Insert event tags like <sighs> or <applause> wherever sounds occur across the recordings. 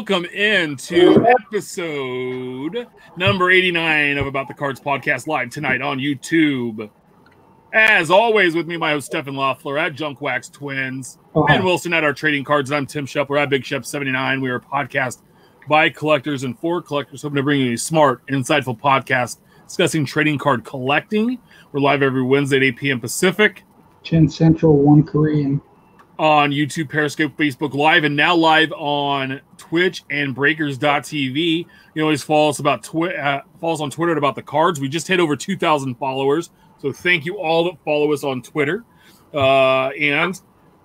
Welcome into episode number 89 of About the Cards podcast live tonight on YouTube. As always, with me, my host Stephen Loeffler at Junk Wax Twins, Oh, Ben hi. Wilson at our trading cards, and I'm Tim Shep. We're at Big Shep 79. We are a podcast by collectors and for collectors, hoping to bring you a smart, insightful podcast discussing trading card collecting. We're live every Wednesday at 8 p.m. Pacific. 10 Central, 1 Korean. On YouTube, Periscope, Facebook Live, and now live on Twitch and Breakers.tv. You can always follow us about twi- uh, follow us on Twitter about the cards. We just hit over 2,000 followers, so thank you all that follow us on Twitter. Uh, and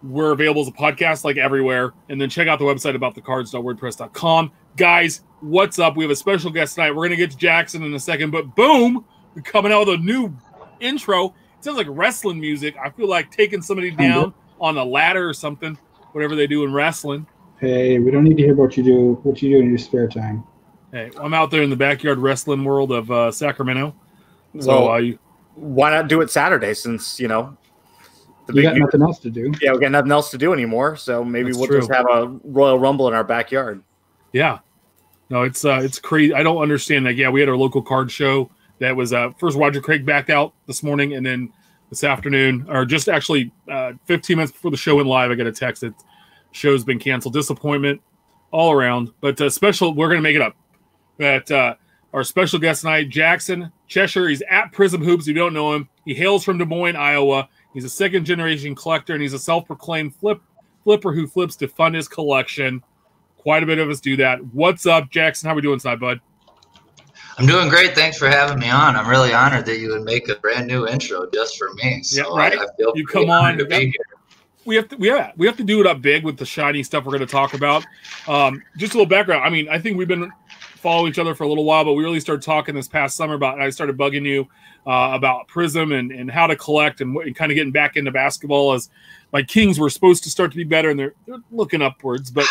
we're available as a podcast like everywhere. And then check out the website about the cards.wordpress.com. Guys, what's up? We have a special guest tonight. We're gonna get to Jackson in a second, but boom, we're coming out with a new intro. It sounds like wrestling music. I feel like taking somebody down on a ladder or something, whatever they do in wrestling. Hey, we don't need to hear what you do, what you do in your spare time. Hey, I'm out there in the backyard wrestling world of uh, Sacramento. So So uh, you, why not do it Saturday since you know the You big got nothing else to do. yeah we got nothing else to do anymore. So maybe That's we'll true. just have a Royal Rumble in our backyard. yeah, no, it's uh, it's crazy. I don't understand that. Yeah, we had our local card show that was uh, first Roger Craig backed out this morning, and then this afternoon, or just actually uh, 15 minutes before the show went live, I got a text that show's been canceled. Disappointment all around, but uh, special. We're gonna make it up. That uh, our special guest tonight, Jackson Chesher. He's at Prizm Hoops. If you don't know him, he hails from Des Moines, Iowa. He's a second generation collector, and he's a self proclaimed flip flipper who flips to fund his collection. Quite a bit of us do that. What's up, Jackson? How are we doing tonight, bud? I'm doing great. Thanks for having me on. I'm really honored that you would make a brand new intro just for me. So Yeah, right. I, I feel You come on, to be here. we have to we yeah we have to do it up big with the shiny stuff we're going to talk about um just a little background i mean i think we've been following each other for a little while but we really started talking this past summer about i started bugging you uh, about prizm and and how to collect and, and kind of getting back into basketball as my kings were supposed to start to be better and they're, they're looking upwards but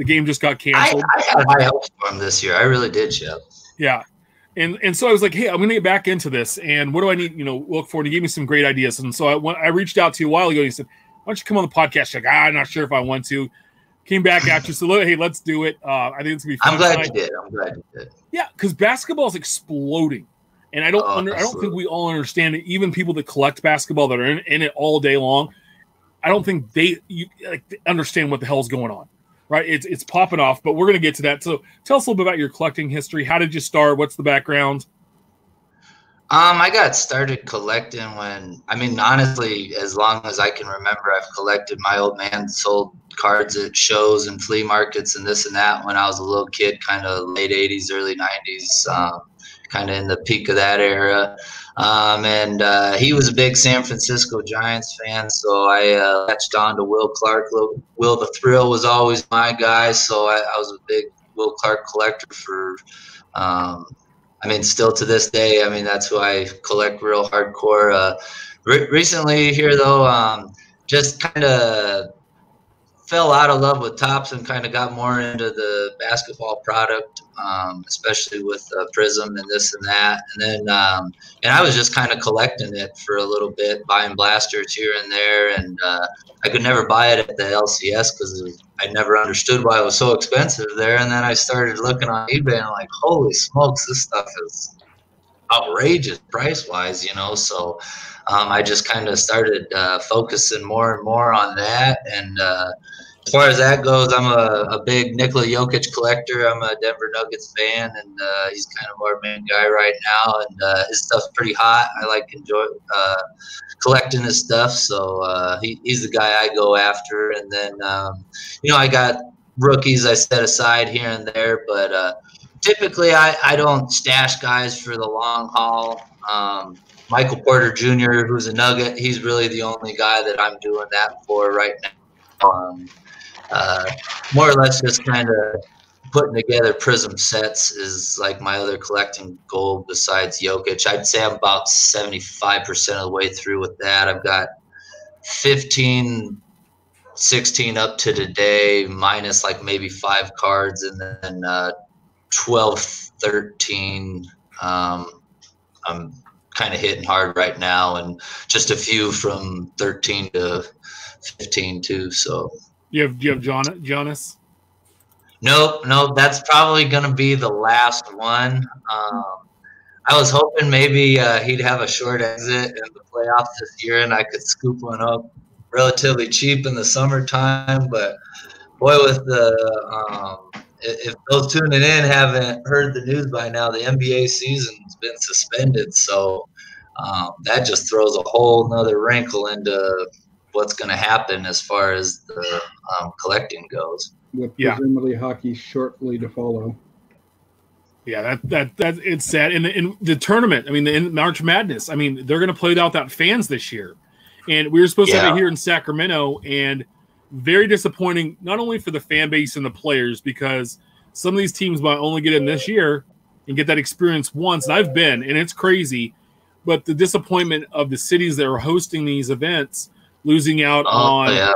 the game just got canceled I had high hopes for him this year. I really did, Chip. yeah. And and so I was like, hey, I'm going to get back into this. And what do I need, you know, look for? And he gave me some great ideas. And so I went, I reached out to you a while ago. And he said, why don't you come on the podcast? You're like, ah, I'm not sure if I want to. Came back at you. So look, hey, let's do it. Uh, I think it's to be fun. I'm glad tonight. you did. I'm glad you did. Yeah, because basketball is exploding. And I don't Oh, under, I don't think we all understand it. Even people that collect basketball that are in, in it all day long, I don't think they you like understand what the hell's going on. Right? It's it's popping off, but we're gonna get to that. So tell us a little bit about your collecting history. How did you start? What's the background? Um, I got started collecting when I mean, honestly, as long as I can remember, I've collected. My old man sold cards at shows and flea markets and this and that when I was a little kid, kind of late '80s, early '90s, um, kind of in the peak of that era. Um, and uh, he was a big San Francisco Giants fan, so I uh, latched on to Will Clark. Will, the Thrill was always my guy, so I, I was a big Will Clark collector for. Um, I mean, still to this day, I mean, that's who I collect real hardcore. Uh, re- recently, here though, um, just kind of fell out of love with Topps and kind of got more into the basketball product, um, especially with uh, Prizm and this and that. And then, um, and I was just kind of collecting it for a little bit, buying blasters here and there. And uh, I could never buy it at the LCS because I never understood why it was so expensive there. And then I started looking on eBay and I'm like, holy smokes, this stuff is outrageous price wise, you know. So um, I just kind of started uh, focusing more and more on that. And uh, as far as that goes, I'm a, a big Nikola Jokic collector. I'm a Denver Nuggets fan, and uh, he's kind of our main guy right now. And uh, his stuff's pretty hot. I like enjoy uh, collecting his stuff. So uh, he, he's the guy I go after. And then um, you know I got rookies I set aside here and there, but uh, typically I, I don't stash guys for the long haul. Um, Michael Porter Jr., who's a Nugget, he's really the only guy that I'm doing that for right now. Um, uh, more or less just kind of putting together prizm sets is like my other collecting goal besides Jokic. I'd say I'm about 75% of the way through with that. I've got 15 16 up to today, minus like maybe five cards, and then uh, 12, 13. Um, I'm kind of hitting hard right now, and just a few from 13 to 15 too. So You have you have John Jonas? Nope, nope. That's probably going to be the last one. Um, I was hoping maybe uh, he'd have a short exit in the playoffs this year, and I could scoop one up relatively cheap in the summertime. But boy, with the um, if those tuning in haven't heard the news by now, the NBA season's been suspended, so um, that just throws a whole nother wrinkle into what's going to happen as far as the um, collecting goes. With Yeah. presumably hockey shortly to follow. Yeah, that that that it's sad. And in the tournament, I mean, the in March Madness, I mean, they're going to play without fans this year, and we were supposed to be here in Sacramento, and very disappointing, not only for the fan base and the players, because some of these teams might only get in this year and get that experience once. And I've been, and it's crazy, but the disappointment of the cities that are hosting these events losing out Oh, on yeah.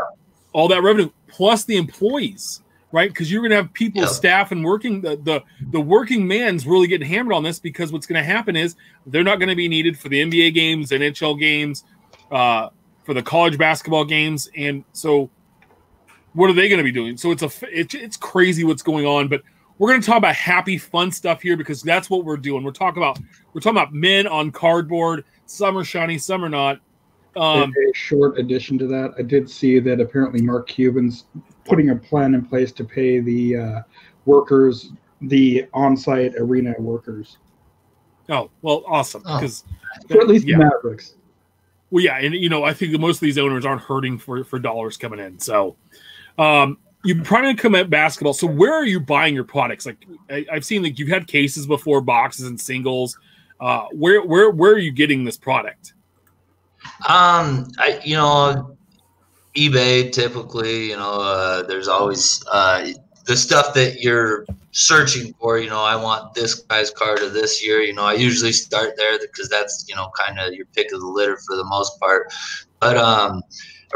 all that revenue plus the employees right? Because you're going to have people staff and working the, the the working man's really getting hammered on this because what's going to happen is they're not going to be needed for the nba games nhl games uh, for the college basketball games. And so what are they going to be doing? So it's a it's, it's crazy what's going on but we're going to talk about happy fun stuff here because that's what we're doing. We're talking about we're talking about men on cardboard some are shiny some are not um, a short addition to that, I did see that apparently Mark Cuban's putting a plan in place to pay the uh, workers, the on-site arena workers, oh well awesome Oh. because or at least yeah. the Mavericks. Well, yeah, and you know, I think most of these owners aren't hurting for for dollars coming in. So, um, you probably come at basketball. So, where are you buying your products? Like, I, I've seen like you've had cases before, boxes and singles. Uh, where where where are you getting this product? Um, I you know, eBay typically, you know, uh, there's always uh, the stuff that you're searching for. You know, I want this guy's card of this year. You know, I usually start there because that's you know kind of your pick of the litter for the most part. But um,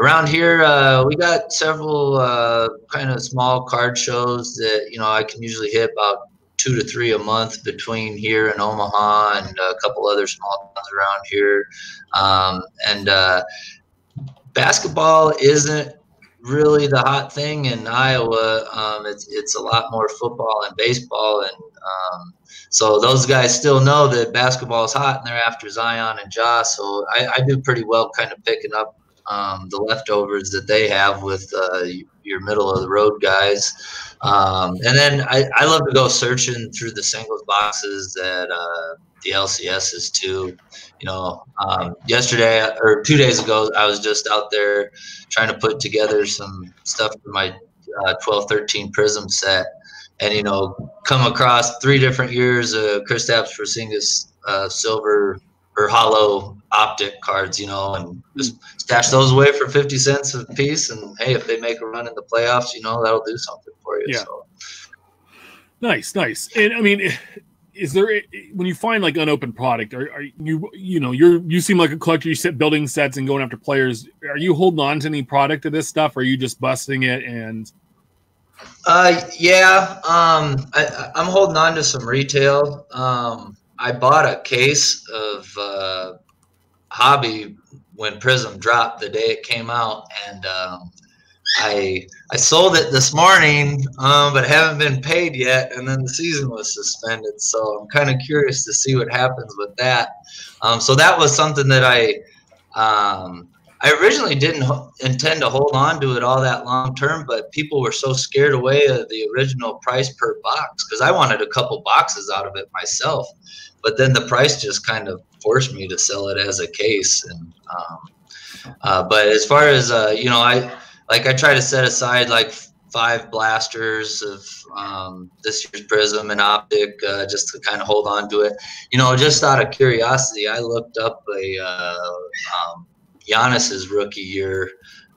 around here, uh, we got several uh, kind of small card shows that you know I can usually hit about two to three a month between here and Omaha and a couple other small towns around here. Um, and uh, basketball isn't really the hot thing in Iowa. Um, it's it's a lot more football and baseball, and um, so those guys still know that basketball is hot, and they're after Zion and Ja. So I, I do pretty well, kind of picking up um, the leftovers that they have with uh, your middle of the road guys. Um, and then I, I love to go searching through the singles boxes that uh, the LCS is too. You know, um, yesterday or two days ago, I was just out there trying to put together some stuff for my uh, 12 13 Prizm set. And, you know, come across three different years of Kristaps Porzingis uh, silver or hollow optic cards, you know, and just stash those away for 50 cents a piece. And hey, if they make a run in the playoffs, you know, that'll do something for you. Yeah. So. Nice, nice. And I mean, is there when you find like unopened product, are, are you you know you're you seem like a collector. You sit building sets and going after players. Are you holding on to any product of this stuff? Or are you just busting it and Uh, yeah. Um, I, I'm holding on to some retail. Um, I bought a case of uh, hobby when Prizm dropped the day it came out, and um, I I sold it this morning, um, but haven't been paid yet. And then the season was suspended, so I'm kind of curious to see what happens with that. Um, so that was something that I. Um, I originally didn't ho- intend to hold on to it all that long term, but people were so scared away of the original price per box because I wanted a couple boxes out of it myself. But then the price just kind of forced me to sell it as a case. And um, uh, but as far as uh, you know, I like I try to set aside like five blasters of um, this year's prizm and optic uh, just to kind of hold on to it. You know, just out of curiosity, I looked up a uh, um, Giannis's rookie year,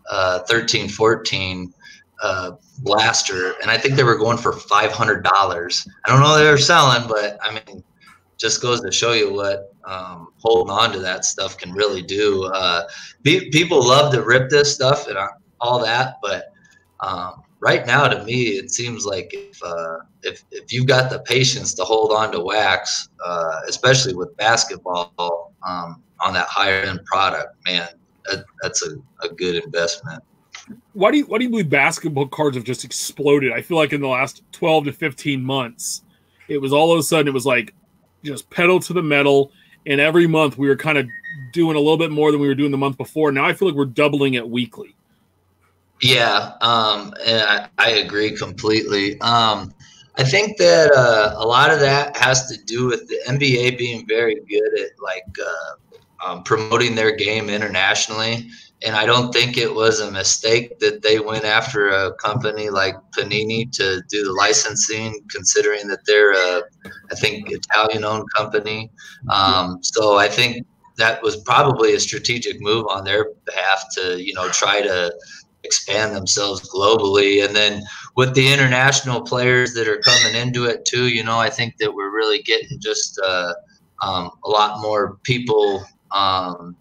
uh, 13 14 uh, blaster, and I think they were going for $500. I don't know they were selling, but I mean, just goes to show you what um, holding on to that stuff can really do. Uh, pe- people love to rip this stuff and all that, but um, right now, to me, it seems like if, uh, if if you've got the patience to hold on to wax, uh, especially with basketball um, on that higher end product, man, that, that's a, a good investment. why do you why do you believe basketball cards have just exploded? I feel like in the last twelve to fifteen months, it was all of a sudden it was like just pedal to the metal, and every month we were kind of doing a little bit more than we were doing the month before. Now I feel like we're doubling it weekly. Yeah, um, I, I agree completely. Um, I think that uh, a lot of that has to do with the NBA being very good at like uh, um, promoting their game internationally. And I don't think it was a mistake that they went after a company like Panini to do the licensing, considering that they're a, I think, Italian-owned company. Um, so I think that was probably a strategic move on their behalf to, you know, try to expand themselves globally. And then with the international players that are coming into it too, you know, I think that we're really getting just uh, um, a lot more people um,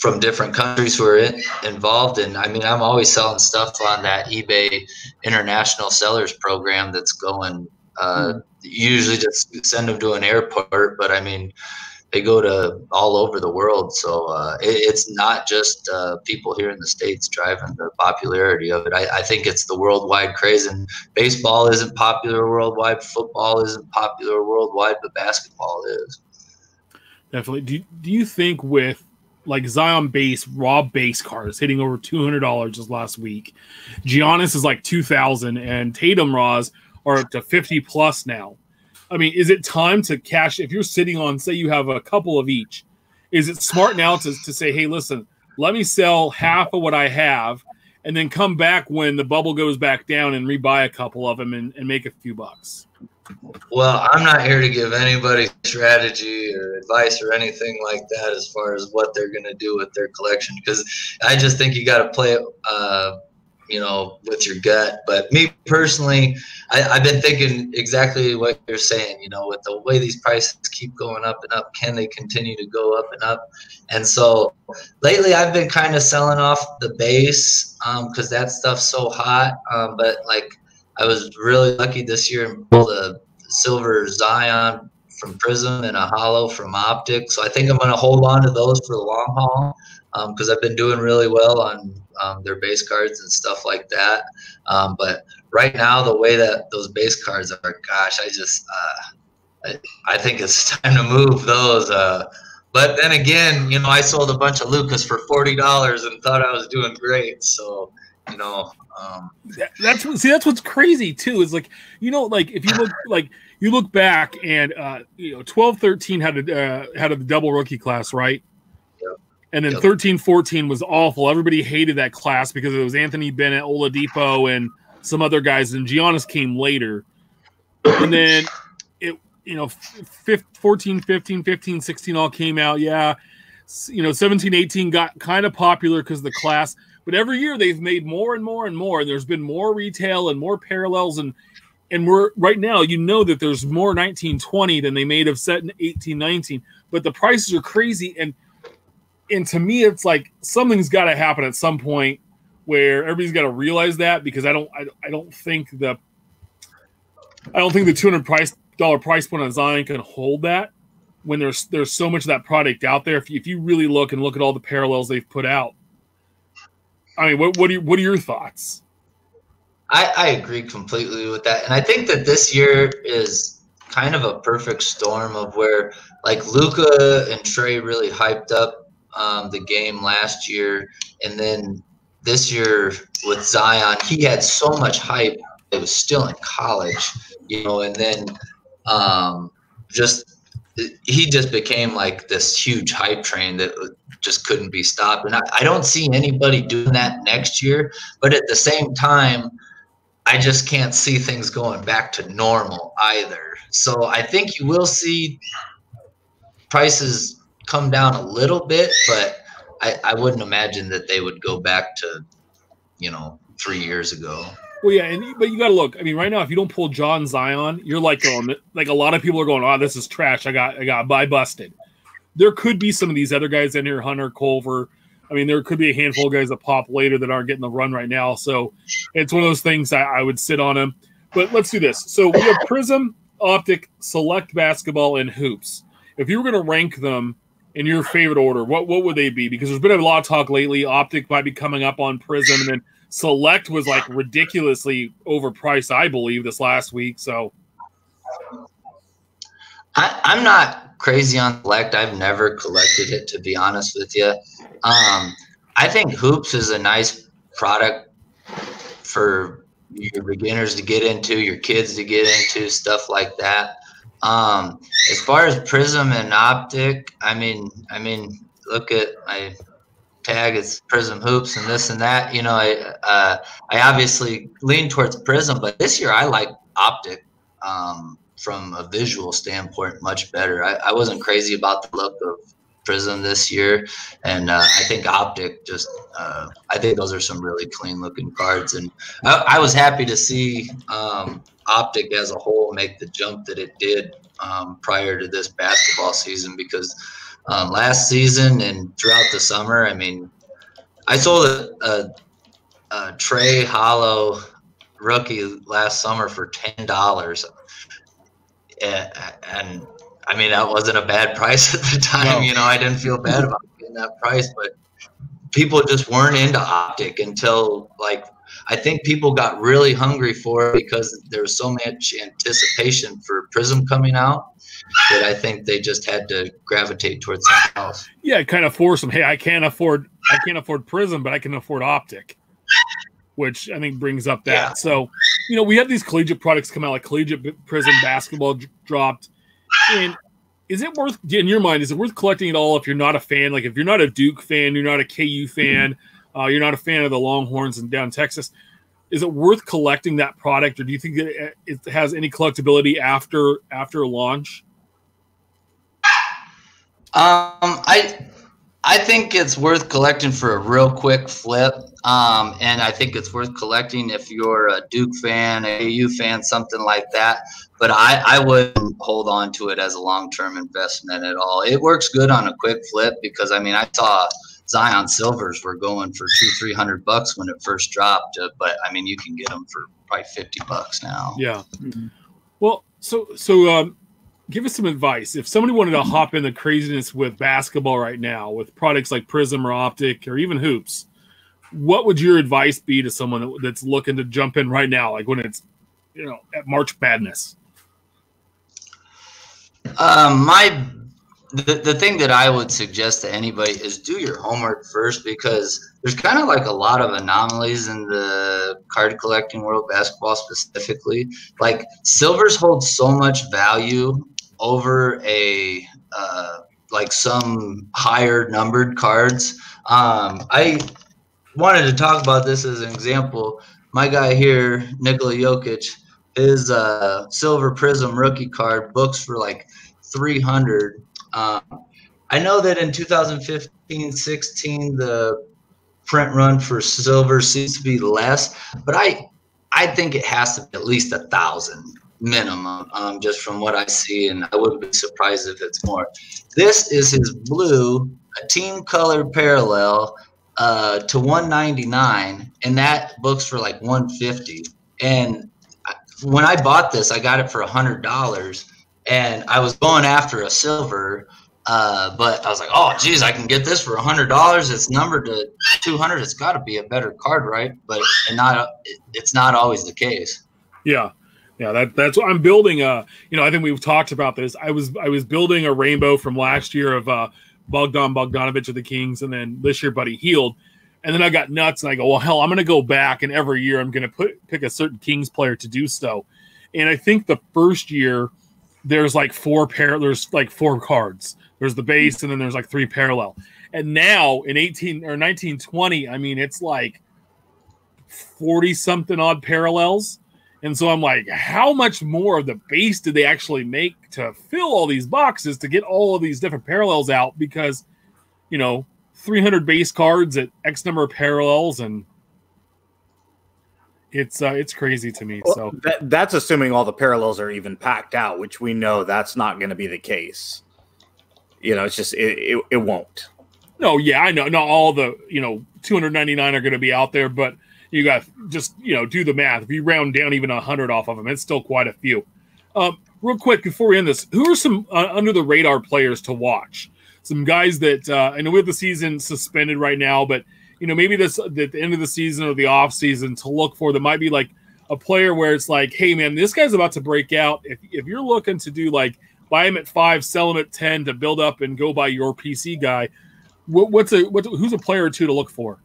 from different countries who are in, involved. And I mean, I'm always selling stuff on that eBay International Sellers Program that's going. Uh, mm. Usually, just send them to an airport, but I mean, they go to all over the world. So uh, it, it's not just uh, people here in the states driving the popularity of it. I, I, think it's the worldwide craze. And baseball isn't popular worldwide. Football isn't popular worldwide, but basketball is. Definitely. Do Do you think with like Zion base raw base cards hitting over two hundred dollars just last week, Giannis is like two thousand, and Tatum raws are up to fifty plus now. I mean, is it time to cash? If you're sitting on, say, you have a couple of each, is it smart now to, to say, hey, listen, let me sell half of what I have and then come back when the bubble goes back down and rebuy a couple of them and, and make a few bucks? Well, I'm not here to give anybody strategy or advice or anything like that as far as what they're going to do with their collection because I just think you got to play uh, you know, with your gut. But me personally, I, have been thinking exactly what you're saying. You know, with the way these prices keep going up and up, can they continue to go up and up? And so lately, I've been kind of selling off the base because um, that stuff's so hot. Um, but like, I was really lucky this year and pulled a silver Zion from Prizm and a hollow from Optic. So I think I'm going to hold on to those for the long haul because um, I've been doing really well on um, their base cards and stuff like that. Um, but right now, the way that those base cards are, gosh, I just uh, I, I, think it's <laughs> time to move those. Uh, but then again, you know, I sold a bunch of Lukas for forty dollars and thought I was doing great. So you know, um, that's see, that's what's crazy too. Is like you know, like if you look <laughs> like you look back and uh, you know, 12, 13 had a uh, had a double rookie class, right? And then yep. 13 14 was awful. Everybody hated that class because it was Anthony Bennett, Oladipo, and some other guys. And Giannis came later. And then it, you know, 14, 15, 15, 16 all came out. Yeah. You know, 17, 18 got kind of popular because the class. But every year they've made more and more and more. And there's been more retail and more parallels. And and we're right now, you know that there's more 1920 than they made of set in 1819 But the prices are crazy. And and to me, it's like something's got to happen at some point where everybody's got to realize that because I don't, I, I don't think the, I don't think the two hundred price dollar price point on Zion can hold that when there's there's so much of that product out there. If you, if you really look and look at all the parallels they've put out, I mean, what what are what are your thoughts? I, I agree completely with that, and I think that this year is kind of a perfect storm of where like Luka and Trae really hyped up um, the game last year, and then this year with Zion, he had so much hype. It was still in college, you know, and then um, just he just became like this huge hype train that just couldn't be stopped. And I, I don't see anybody doing that next year. But at the same time, I just can't see things going back to normal either. So I think you will see prices come down a little bit, but I, I wouldn't imagine that they would go back to, you know, three years ago. Well, yeah, and but you got to look. I mean, right now, if you don't pull John Zion, you're like going like a lot of people are going, "Oh, this is trash. I got I got buy busted." There could be some of these other guys in here, Hunter Culver. I mean, there could be a handful of guys that pop later that aren't getting the run right now. So it's one of those things I, I would sit on them. But let's do this. So we have Prizm, Optic, Select Basketball, and Hoops. If you were going to rank them in your favorite order, what what would they be? Because there's been a lot of talk lately. Optic might be coming up on Prizm, and then Select was like ridiculously overpriced, I believe, this last week. So I, I'm not crazy on Select. I've never collected it, to be honest with you. Um, I think Hoops is a nice product for your beginners to get into, your kids to get into, stuff like that. Um, as far as Prizm and Optic, I mean, I mean, look at my tag. It's Prizm hoops and this and that. You know, I uh, I obviously lean towards Prizm, but this year I like Optic um, from a visual standpoint much better. I, I wasn't crazy about the look of Prizm this year, and uh, I think Optic just uh, I think those are some really clean looking cards, and I, I was happy to see um, Optic as a whole make the jump that it did um, prior to this basketball season because um, last season and throughout the summer, I mean, I sold a, a, a Trae Hollow rookie last summer for ten dollars, and, and, I mean that wasn't a bad price at the time. No. You know, I didn't feel bad about getting that price, but people just weren't into optic until like I think people got really hungry for it because there was so much anticipation for Prizm coming out that I think they just had to gravitate towards something else. Yeah, kind of force them. Hey, I can't afford I can't afford Prizm, but I can afford Optic, which I think brings up that. Yeah. So, you know, we have these collegiate products come out like collegiate prizm basketball dropped, and is it worth in your mind? Is it worth collecting it all if you're not a fan? Like if you're not a Duke fan, you're not a KU fan. Uh, you're not a fan of the Longhorns in down Texas. Is it worth collecting that product, or do you think it, it has any collectability after after launch? Um, I I think it's worth collecting for a real quick flip. Um, and I think it's worth collecting if you're a Duke fan, a AU fan, something like that. But I, I wouldn't hold on to it as a long term investment at all. It works good on a quick flip because I mean I saw Zion Silvers were going for two, three hundred bucks when it first dropped, uh, but I mean, you can get them for probably fifty bucks now. Yeah. Mm-hmm. Well, so so um, give us some advice. If somebody wanted to hop in the craziness with basketball right now, with products like Prizm or Optic or even hoops, what would your advice be to someone that's looking to jump in right now, like when it's you know at March Madness? Um, my the, the thing that I would suggest to anybody is do your homework first because there's kind of like a lot of anomalies in the card collecting world, basketball specifically. Like silvers hold so much value over a uh, like some higher numbered cards. Um, I wanted to talk about this as an example. My guy here, Nikola Jokic, his uh, silver prizm rookie card books for like 300 um, I know that in 2015 16, the print run for silver seems to be less, but I I think it has to be at least a thousand minimum, um, just from what I see, and I wouldn't be surprised if it's more. This is his blue, a team color parallel uh, to 199, and that books for like 150. And when I bought this, I got it for hundred dollars and I was going after a silver, uh, but I was like, oh, geez, I can get this for hundred dollars. It's numbered to two hundred. It's got to be a better card, right? But and not it's not always the case. Yeah, yeah. That that's what I'm building. Uh, you know, I think we've talked about this. I was I was building a rainbow from last year of uh, Bogdan Bogdanovich of the Kings, and then this year Buddy Hield, And then I got nuts, and I go, well, hell, I'm going to go back, and every year I'm going to put pick a certain Kings player to do so. And I think the first year there's like four pair there's like four cards there's the base and then there's like three parallel and now in 18 or 1920 i mean it's like 40 something odd parallels and so i'm like how much more of the base did they actually make to fill all these boxes to get all of these different parallels out because you know 300 base cards at x number of parallels and it's uh, it's crazy to me. Well, so that, that's assuming all the parallels are even packed out, which we know that's not going to be the case. You know, it's just it, it, it won't. No, yeah, I know. Not all the you know 299 are going to be out there, but you got just you know do the math. If you round down even a hundred off of them, it's still quite a few. Um, real quick before we end this, who are some uh, under the radar players to watch? some guys that uh, I know we have the season suspended right now, but you know maybe this at the end of the season or the off season to look for that might be like a player where it's like, hey man, this guy's about to break out. If if you're looking to do like buy him at five, sell him at ten to build up and go by your PC guy, what, what's a who's a player or two to look for?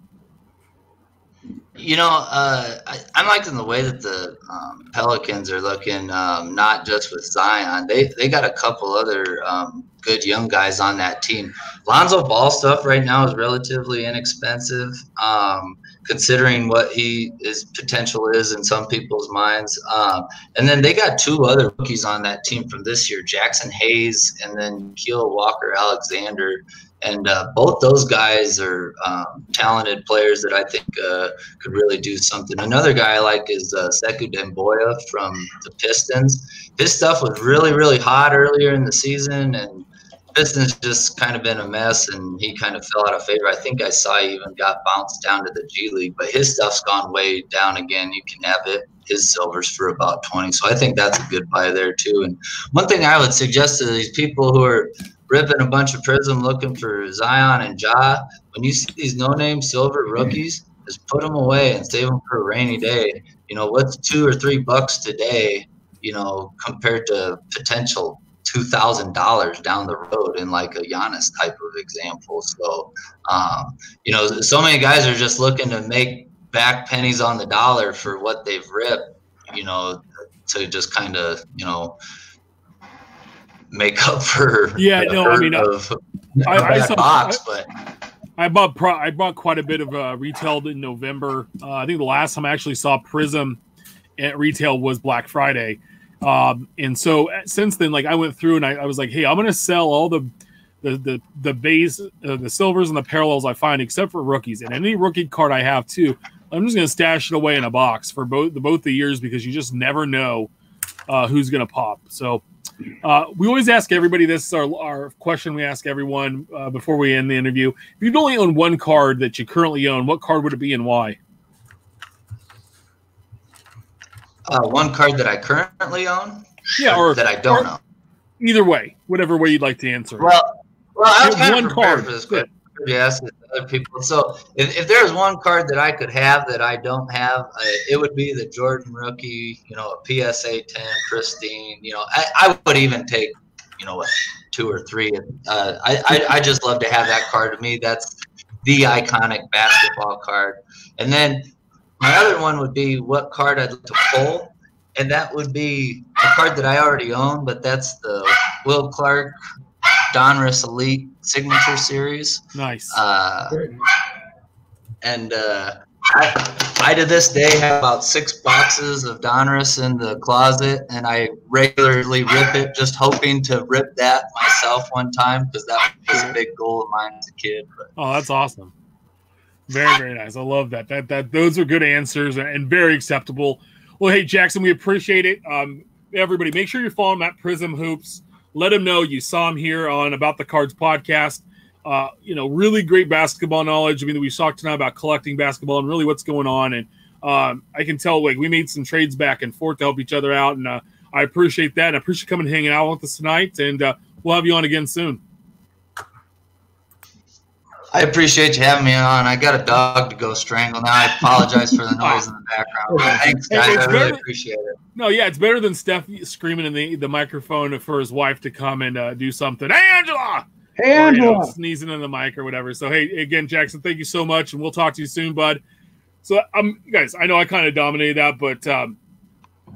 You know, uh, I, am liking the way that the um, Pelicans are looking. Um, not just with Zion, they they got a couple other um, good young guys on that team. Lonzo Ball stuff right now is relatively inexpensive, um, considering what he his potential is in some people's minds. Um, and then they got two other rookies on that team from this year: Jaxson Hayes and then Keel Walker Alexander and uh, both those guys are um, talented players that I think uh, could really do something. Another guy I like is uh, Sekou Doumbouya from the Pistons. His stuff was really, really hot earlier in the season, and Pistons just kind of been a mess, and he kind of fell out of favor. I think I saw he even got bounced down to the G League, but his stuff's gone way down again. You can have it his silvers for about 20. So I think that's a good buy there too. And one thing I would suggest to these people who are ripping a bunch of Prizm looking for Zion and Ja. When you see these no-name silver rookies, just put them away and save them for a rainy day. You know, what's two or three bucks today? You know, compared to potential two thousand dollars down the road in like a Giannis type of example. So, um, you know, so many guys are just looking to make back pennies on the dollar for what they've ripped. You know, to just kind of you know make up for yeah no i mean of, I, I, saw, box but I bought pro- I bought quite a bit of uh, retail in November. Uh, I think the last time I actually saw Prizm at retail was Black Friday, um, and so uh, since then, like I went through and I, I was like, hey, I'm going to sell all the the the the base, uh, the silvers and the parallels I find, except for rookies and any rookie card I have too. I'm just going to stash it away in a box for both the both the years because you just never know uh, who's going to pop. So uh, we always ask everybody this is our, our question we ask everyone uh, before we end the interview. If you'd only own one card that you currently own, what card would it be and why? Uh, one card that I currently own? Yeah, or that I don't own. Either way, whatever way you'd like to answer. Well, well, I was kind one of card for this question. Yes, other people. So if, if there's one card that I could have that I don't have, uh, it would be the Jordan rookie. You know, a PSA 10 pristine. You know, I, I would even take you know two or three. Uh, I, I I just love to have that card. To me, that's the iconic basketball card. And then my other one would be what card I'd like to pull, and that would be a card that I already own, but that's the Will Clark Donruss Elite Signature Series. Nice. Uh, and uh, I, I to this day have about six boxes of Donruss in the closet, and I regularly rip it, just hoping to rip that myself one time because that was a big goal of mine as a kid. But. Oh, that's awesome. Very, very nice. I love that. That that those are good answers and very acceptable. Well, hey Jackson, we appreciate it. Um, everybody, make sure you're following Matt Prizm Hoops let him know you saw him here on About the Cards podcast. Uh, you know, really great basketball knowledge. I mean, we talked tonight about collecting basketball and really what's going on. And um, I can tell, like, we made some trades back and forth to help each other out. And uh, I appreciate that. And I appreciate coming hanging out with us tonight. And uh, we'll have you on again soon. I appreciate you having me on. I got a dog to go strangle now. I apologize for the <laughs> noise in the background. Thanks, guys. I really appreciate it. No, yeah, it's better than Steph screaming in the, the microphone for his wife to come and uh, do something. Hey, Angela! Hey, Angela! Or, you know, sneezing in the mic or whatever. So, hey, again, Jackson, thank you so much, and we'll talk to you soon, bud. So, um, guys, I know I kind of dominated that, but um,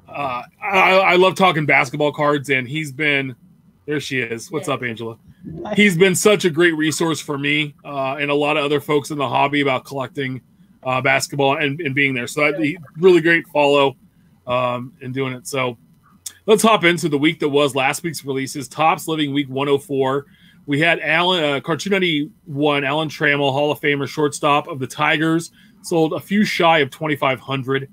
uh, I, I love talking basketball cards, and he's been there. She is. What's up, Angela? he's been such a great resource for me uh, and a lot of other folks in the hobby about collecting uh, basketball and, and, being there. So that really great follow um, and doing it. So let's hop into the week that was last week's releases. Topps Living Week 104. We had Alan uh, Cartoon 91, Alan Trammell, Hall of Famer, shortstop of the Tigers, sold a few shy of 2,500.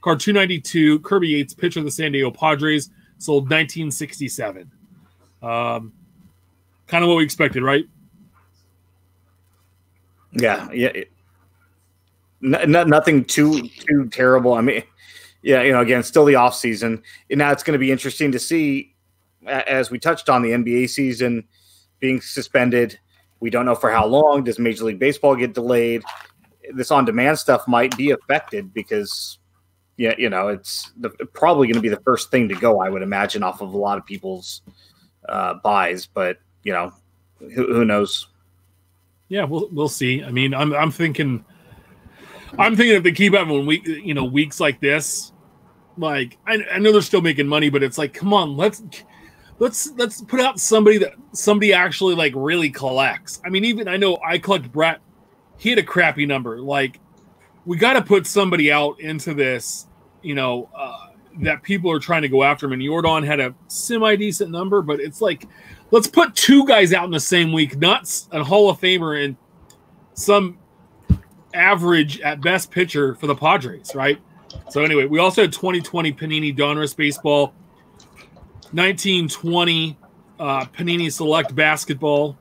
Cartoon 92, Kirby Yates, pitcher of the San Diego Padres, sold 1967. Um, kind of what we expected, right? Yeah, yeah. No, nothing too too terrible. I mean, yeah, you know, again, still the off season, and now it's going to be interesting to see as we touched on the NBA season being suspended. We don't know for how long. Does Major League Baseball get delayed? This on demand stuff might be affected because, yeah, you know, it's the, probably going to be the first thing to go, I would imagine, off of a lot of people's uh, buys. But, you know, who, who knows? Yeah, we'll we'll see. I mean, I'm I'm thinking, I'm thinking if they keep having week, you know, weeks like this, like I, I know they're still making money, but it's like, come on, let's let's let's put out somebody that somebody actually like really collects. I mean, even I know I collect Brett. He had a crappy number. Like, we got to put somebody out into this, you know, uh, that people are trying to go after him. And Jordan had a semi decent number, but it's like, let's put two guys out in the same week, not a Hall of Famer and some average at best pitcher for the Padres, right? So anyway, we also had 2020 Panini Donruss Baseball, 1920 uh, Panini Select Basketball,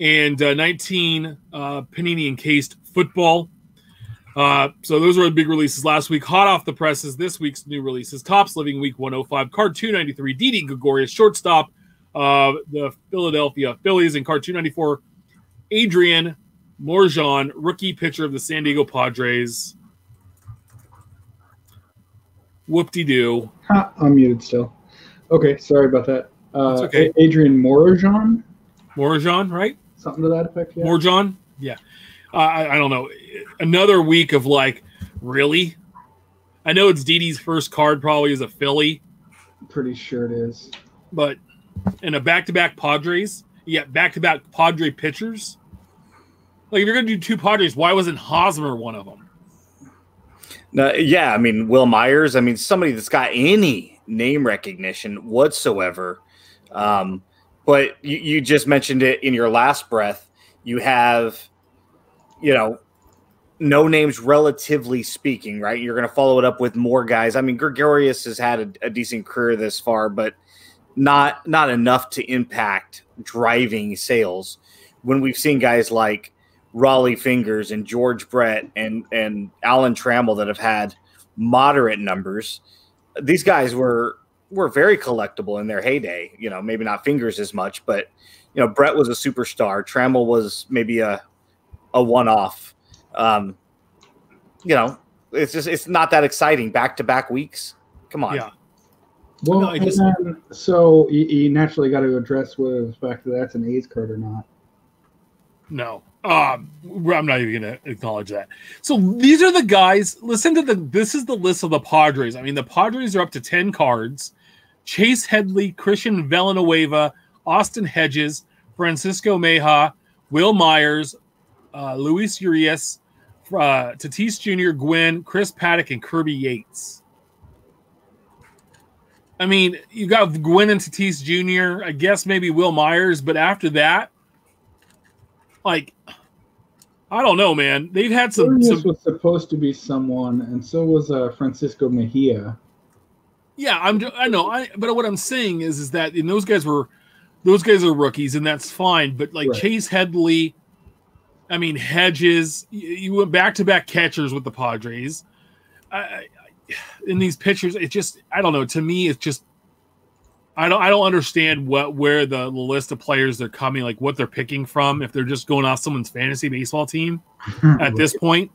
and uh, 19 uh, Panini Encased Football. Uh, so those were the big releases last week. Hot off the presses, this week's new releases: Topps Living Week 105, Card 293, Didi Gregorius, shortstop of the Philadelphia Phillies, and Card 294, Adrian Morejon, rookie pitcher of the San Diego Padres. Whoop de doo. Ha, I'm muted still. Okay, sorry about that. Uh, That's okay. Adrian Morejon, Morejon, right? something to that effect. Yeah. Morejon? Yeah. I, I don't know. Another week of like, really? I know it's Didi's first card, probably as a Philly, Pretty sure it is. but in a back to back Padres, yeah, back to back Padre pitchers. Like, if you're going to do two Padres, why wasn't Hosmer one of them? No, yeah, I mean Wil Myers. I mean somebody that's got any name recognition whatsoever. Um, but you, you just mentioned it in your last breath. You have, you know, no names relatively speaking, right? You're going to follow it up with more guys. I mean, Gregorius has had a, a decent career this far, but not not enough to impact driving sales. When we've seen guys like Rollie Fingers and George Brett and and Alan Trammell that have had moderate numbers. These guys were were very collectible in their heyday. You know, maybe not Fingers as much, but you know, Brett was a superstar. Trammell was maybe a a one off. Um, you know, it's just it's not that exciting. Back to back weeks. Come on. Yeah. Well, No, I just- then, so you, you naturally got to address whether the fact that that's an A's card or not. No. Um, I'm not even going to acknowledge that. So these are the guys. Listen to the. This is the list of the Padres. I mean, the Padres are up to ten cards. Chase Headley, Christian Villanueva, Austin Hedges, Francisco Mejia, Wil Myers, uh, Luis Urias, uh, Tatis Jr., Gwynn, Chris Paddock, and Kirby Yates. I mean, you got Gwynn and Tatis Jr., I guess maybe Wil Myers, but after that, like, I don't know, man. They've had some, Urias some was supposed to be someone, and so was uh, Francisco Mejia. Yeah, I'm. I know. I. But what I'm saying is, is that and those guys were, those guys are rookies, and that's fine. But like Right. Chase Headley, I mean Hedges, you, went back to back catchers with the Padres. I, in these pitchers, it just. I don't know. To me, it's just. I don't. I don't understand what where the, the list of players they're coming, like what they're picking from. If they're just going off someone's fantasy baseball team <laughs> at this point.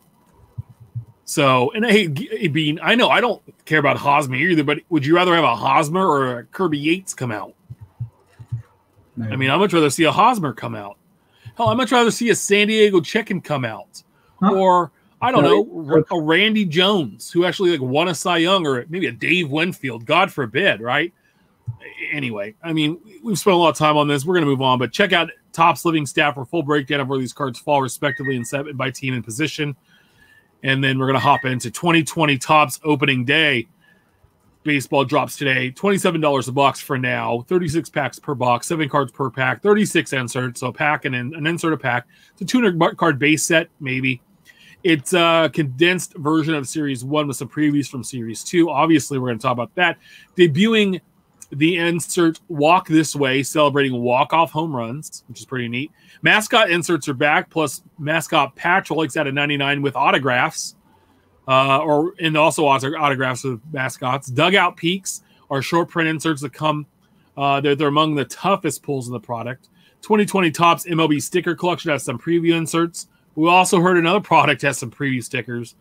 So, and hey, Bean, I know I don't care about Hosmer either, but would you rather have a Hosmer or a Kirby Yates come out? I mean, I'd much rather see a Hosmer come out. Hell, I'd much rather see a San Diego Chicken come out, Huh? or I don't No, know, a Randy Jones who actually like won a Cy Young, or maybe a Dave Winfield. God forbid, right? Anyway, I mean, we've spent a lot of time on this. We're going to move on, but check out Topps Living Staff for full breakdown of where these cards fall respectively and set by team and position. And then we're going to hop into 2020 Topps opening day. Baseball drops today. $27 a box for now. 36 packs per box, seven cards per pack, 36 inserts. So a pack and an, insert a pack. It's a 200 card base set, maybe. It's a condensed version of Series 1 with some previews from Series 2. Obviously, we're going to talk about that. Debuting the insert Walk This Way, celebrating walk-off home runs, which is pretty neat. Mascot inserts are back, plus mascot patch relics at a 99 with autographs, uh, or and also auto- autographs of mascots. Dugout peeks are short print inserts that come. Uh, they're, they're among the toughest pulls in the product. 2020 Topps MLB sticker collection has some preview inserts. We also heard another product has some preview stickers.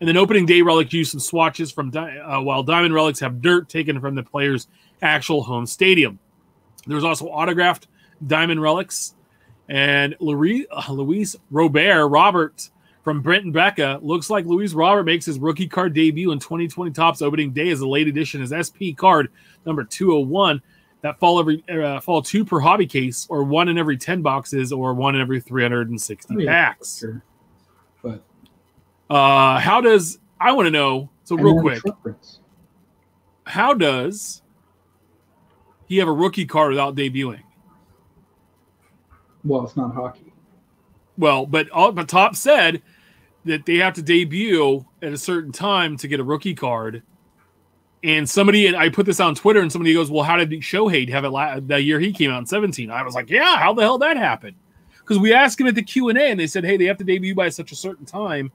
And then opening day relics use some swatches from uh, while diamond relics have dirt taken from the player's actual home stadium. There's also autographed diamond relics. And uh, Luis Robert Robert from Brent and Becca looks like Luis Robert makes his rookie card debut in 2020 Topps opening day as a late edition as SP card number 201 that fall every uh, fall two per hobby case or one in every 10 boxes or one in every 360 Oh, yeah, packs. Sure. But Uh, how does I want to know? So real quick, how does he have a rookie card without debuting? Well, it's not hockey. Well, but but Topps said that they have to debut at a certain time to get a rookie card. And somebody and I put this on Twitter, and somebody goes, "Well, how did Shohei have it la- that year he came out in 17?" I was like, "Yeah, how the hell that happened?" Because we asked him at the Q and A, and they said, "Hey, they have to debut by such a certain time."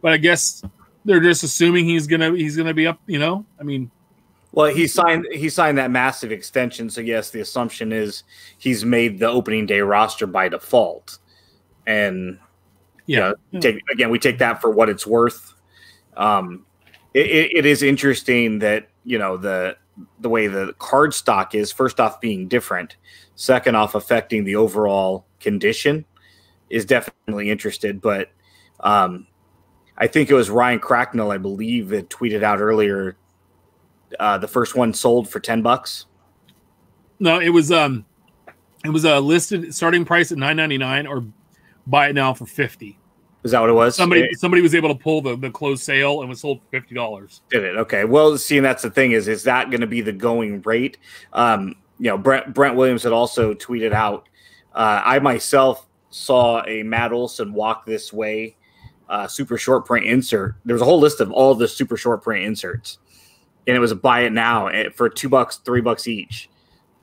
But I guess they're just assuming he's gonna he's gonna be up. You know, I mean, Well, he signed he signed that massive extension, so yes, the assumption is he's made the opening day roster by default. And yeah, you know, take again, we take that for what it's worth. Um, it, it, it is interesting that you know the the way the card stock is. First off, being different. Second off, affecting the overall condition is definitely interested. But um, I think it was Ryan Cracknell, I believe, that tweeted out earlier. Uh, the first one sold for ten bucks. No, it was um, it was a listed starting price at nine ninety nine or buy it now for fifty. Is that what it was? Somebody It- somebody was able to pull the the closed sale and was sold for fifty dollars. Did it? Okay. Well, seeing that's the thing is, is that going to be the going rate? Um, you know, Brent Brent Williams had also tweeted out. Uh, I myself saw a Matt Olson walk this way, uh, super short print insert. There was a whole list of all the super short print inserts, and it was a buy it now eh, for two bucks, three bucks each.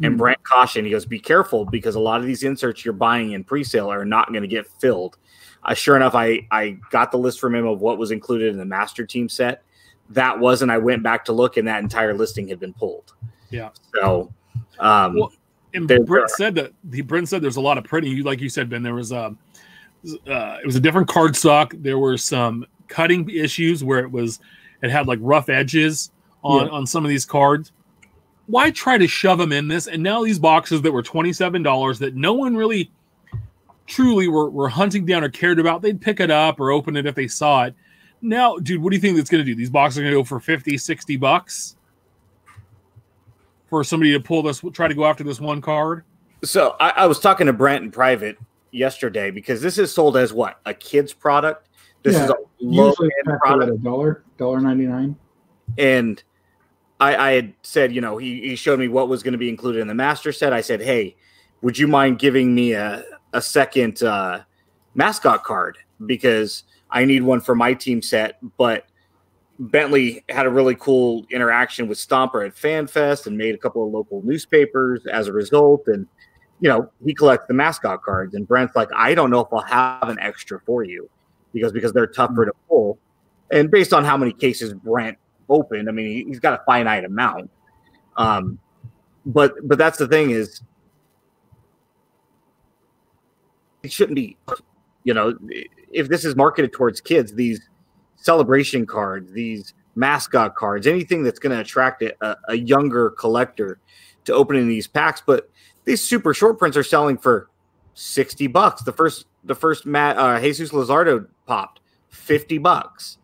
And Hmm. Brent cautioned, he goes, "Be careful because a lot of these inserts you're buying in pre-sale are not going to get filled." Uh, sure enough, I I got the list from him of what was included in the master team set. That wasn't. I went back to look, and that entire listing had been pulled. Yeah. So, um, Well, And There- Brent said that he Brent said there's a lot of printing. You like you said, Ben. There was um, uh, it was a different card stock. There were some cutting issues where it was it had like rough edges on Yeah. on some of these cards. Why try to shove them in this? And now these boxes that were twenty seven dollars that no one really truly were, were hunting down or cared about, they'd pick it up or open it if they saw it. Now, dude, what do you think that's going to do? These boxes are going to go for 50, 60 bucks for somebody to pull this, try to go after this one card? so I, I was talking to Brent in private yesterday because this is sold as what a kid's product. This Yeah, is a low Usually end it's product. at a dollar, dollar ninety nine. and I, I had said, you know, he, he showed me what was going to be included in the master set. I said, hey, would you mind giving me a, a second uh, mascot card because I need one for my team set. But Bentley had a really cool interaction with Stomper at FanFest and made a couple of local newspapers as a result. And you know, he collects the mascot cards, and Brent's like, I don't know if I'll have an extra for you because because they're tougher to pull. And based on how many cases Brent opened, I mean, he, he's got a finite amount. Um, but but that's the thing is, it shouldn't be. You know, if this is marketed towards kids, these celebration cards, these mascot cards, anything that's going to attract a, a younger collector to opening these packs. But these super short prints are selling for 60 bucks. The first the first Matt uh, Jesus Luzardo popped 50 bucks.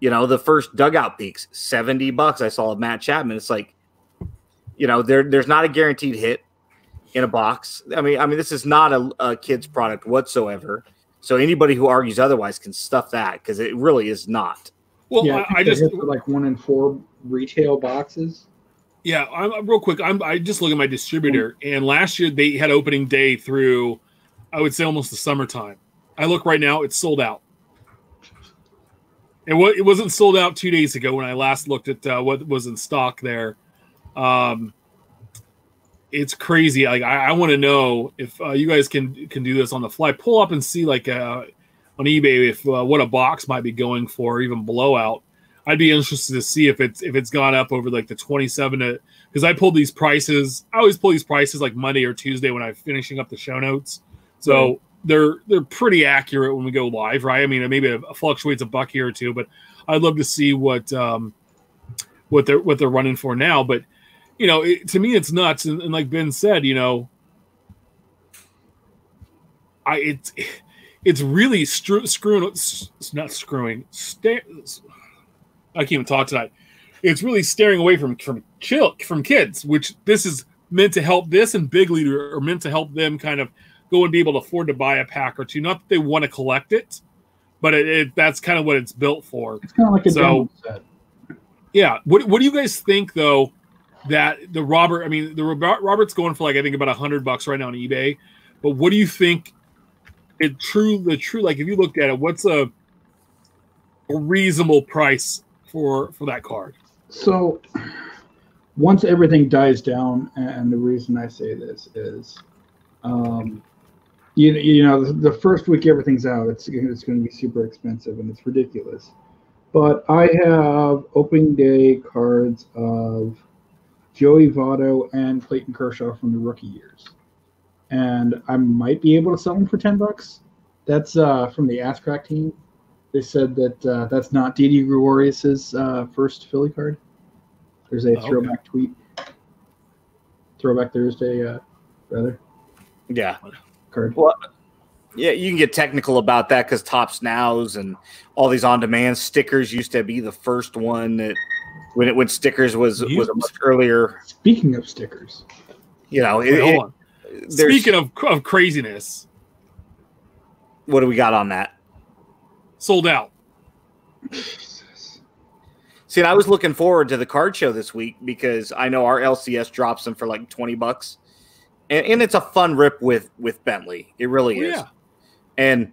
You know, the first dugout peaks 70 bucks. I saw of Matt Chapman. It's like, you know, there there's not a guaranteed hit in a box. I mean, I mean, this is not a, a kid's product whatsoever. So anybody who argues otherwise can stuff that because it really is not. Well, yeah, I, I they just like one in four retail boxes. Yeah, I'm I'm real quick. I'm I just look at my distributor, and last year they had opening day through, I would say almost the summertime. I look right now; it's sold out. It was it wasn't sold out two days ago when I last looked at uh, what was in stock there. Um, it's crazy. Like I, I want to know if uh, you guys can can do this on the fly. Pull up and see like uh, on eBay if uh, what a box might be going for, even blowout. I'd be interested to see if it's if it's gone up over like the 27 because I pulled these prices. I always pull these prices like Monday or Tuesday when I'm finishing up the show notes. So. They're they're pretty accurate when we go live, right? I mean, maybe it fluctuates a buck here or two, but I'd love to see what um what they're what they're running for now. But you know, it, to me, it's nuts. And, and like Ben said, you know, I it's it's really stru- screwing. It's not screwing. Sta- I can't even talk tonight. It's really staring away from from chill from kids, which this is meant to help. This and Big Leader are meant to help them kind of go and be able to afford to buy a pack or two. Not that they want to collect it, but it, it that's kind of what it's built for. It's kind of like a So- set. Yeah. What What do you guys think though? That the Robert, I mean, the Robert, Robert's going for like I think about a hundred bucks right now on eBay. But what do you think? It true the true like if you looked at it, what's a a reasonable price for for that card? So once everything dies down, and the reason I say this is, um, you, you know, the, the first week everything's out, it's it's going to be super expensive and it's ridiculous. But I have opening day cards of Joey Votto and Clayton Kershaw from the rookie years, and I might be able to sell them for ten bucks. That's uh, from the Ass Crack team. They said that uh, that's not Didi Gregorius's uh, first Philly card. There's a Okay. throwback tweet. Throwback Thursday, uh, rather Yeah. Card. Well, yeah, you can get technical about that because Topps Nows and all these on-demand stickers used to be the first one that when it when stickers was was a much earlier. Speaking of stickers, You know, it, hold it- Speaking of of craziness, what do we got on that? sold out. See, and I was looking forward to the card show this week because I know our LCS drops them for like twenty bucks, and, and it's a fun rip with with Bentley. It really Well, is. yeah. And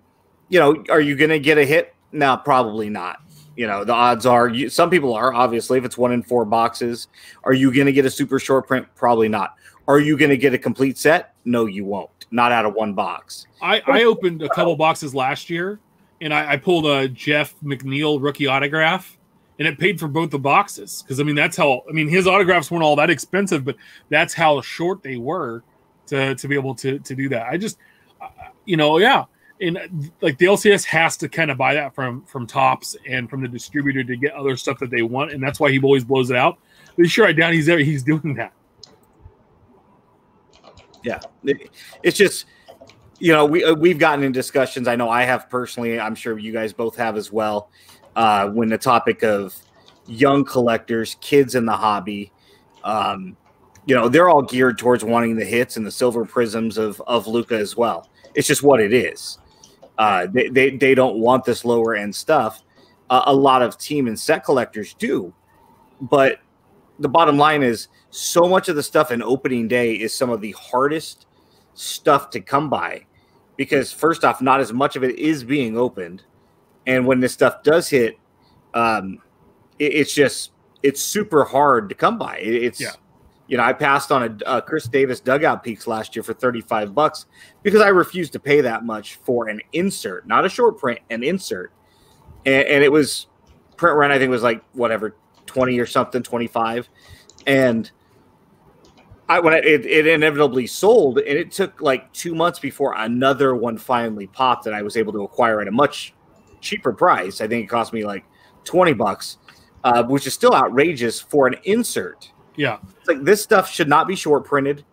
you know, are you going to get a hit? No, probably not. You know, the odds are you, some people are obviously if it's one in four boxes. Are you going to get a super short print? Probably not. Are you going to get a complete set? No, you won't. Not out of one box. I, I opened a couple boxes last year, and I, I pulled a Jeff McNeil rookie autograph, and it paid for both the boxes. Because I mean, that's how I mean his autographs weren't all that expensive, but that's how short they were to to be able to to do that. I just, uh, you know, yeah, and like the LCS has to kind of buy that from from Topps and from the distributor to get other stuff that they want, and that's why he always blows it out. But sure, I doubt he's there. He's doing that. Yeah, it's just you know we uh, we've gotten in discussions. I know I have personally. I'm sure you guys both have as well. Uh, when the topic of young collectors, kids in the hobby, um, you know, they're all geared towards wanting the hits and the silver Prizms of of Luka as well. It's just what it is. Uh, they, they they don't want this lower end stuff. Uh, a lot of team and set collectors do, but the bottom line is so much of the stuff in opening day is some of the hardest stuff to come by because first off not as much of it is being opened and when this stuff does hit um it, it's just it's super hard to come by It- it's Yeah. You know i passed on a, a chris davis dugout peaks last year for 35 bucks because i refused to pay that much for an insert not a short print an insert and, and it was print run i think was like whatever 20 or something 25 and I when it, it, it inevitably sold, and it took like two months before another one finally popped, and I was able to acquire at a much cheaper price. I think it cost me like twenty bucks, uh, which is still outrageous for an insert. Yeah, It's like this stuff should not be short printed.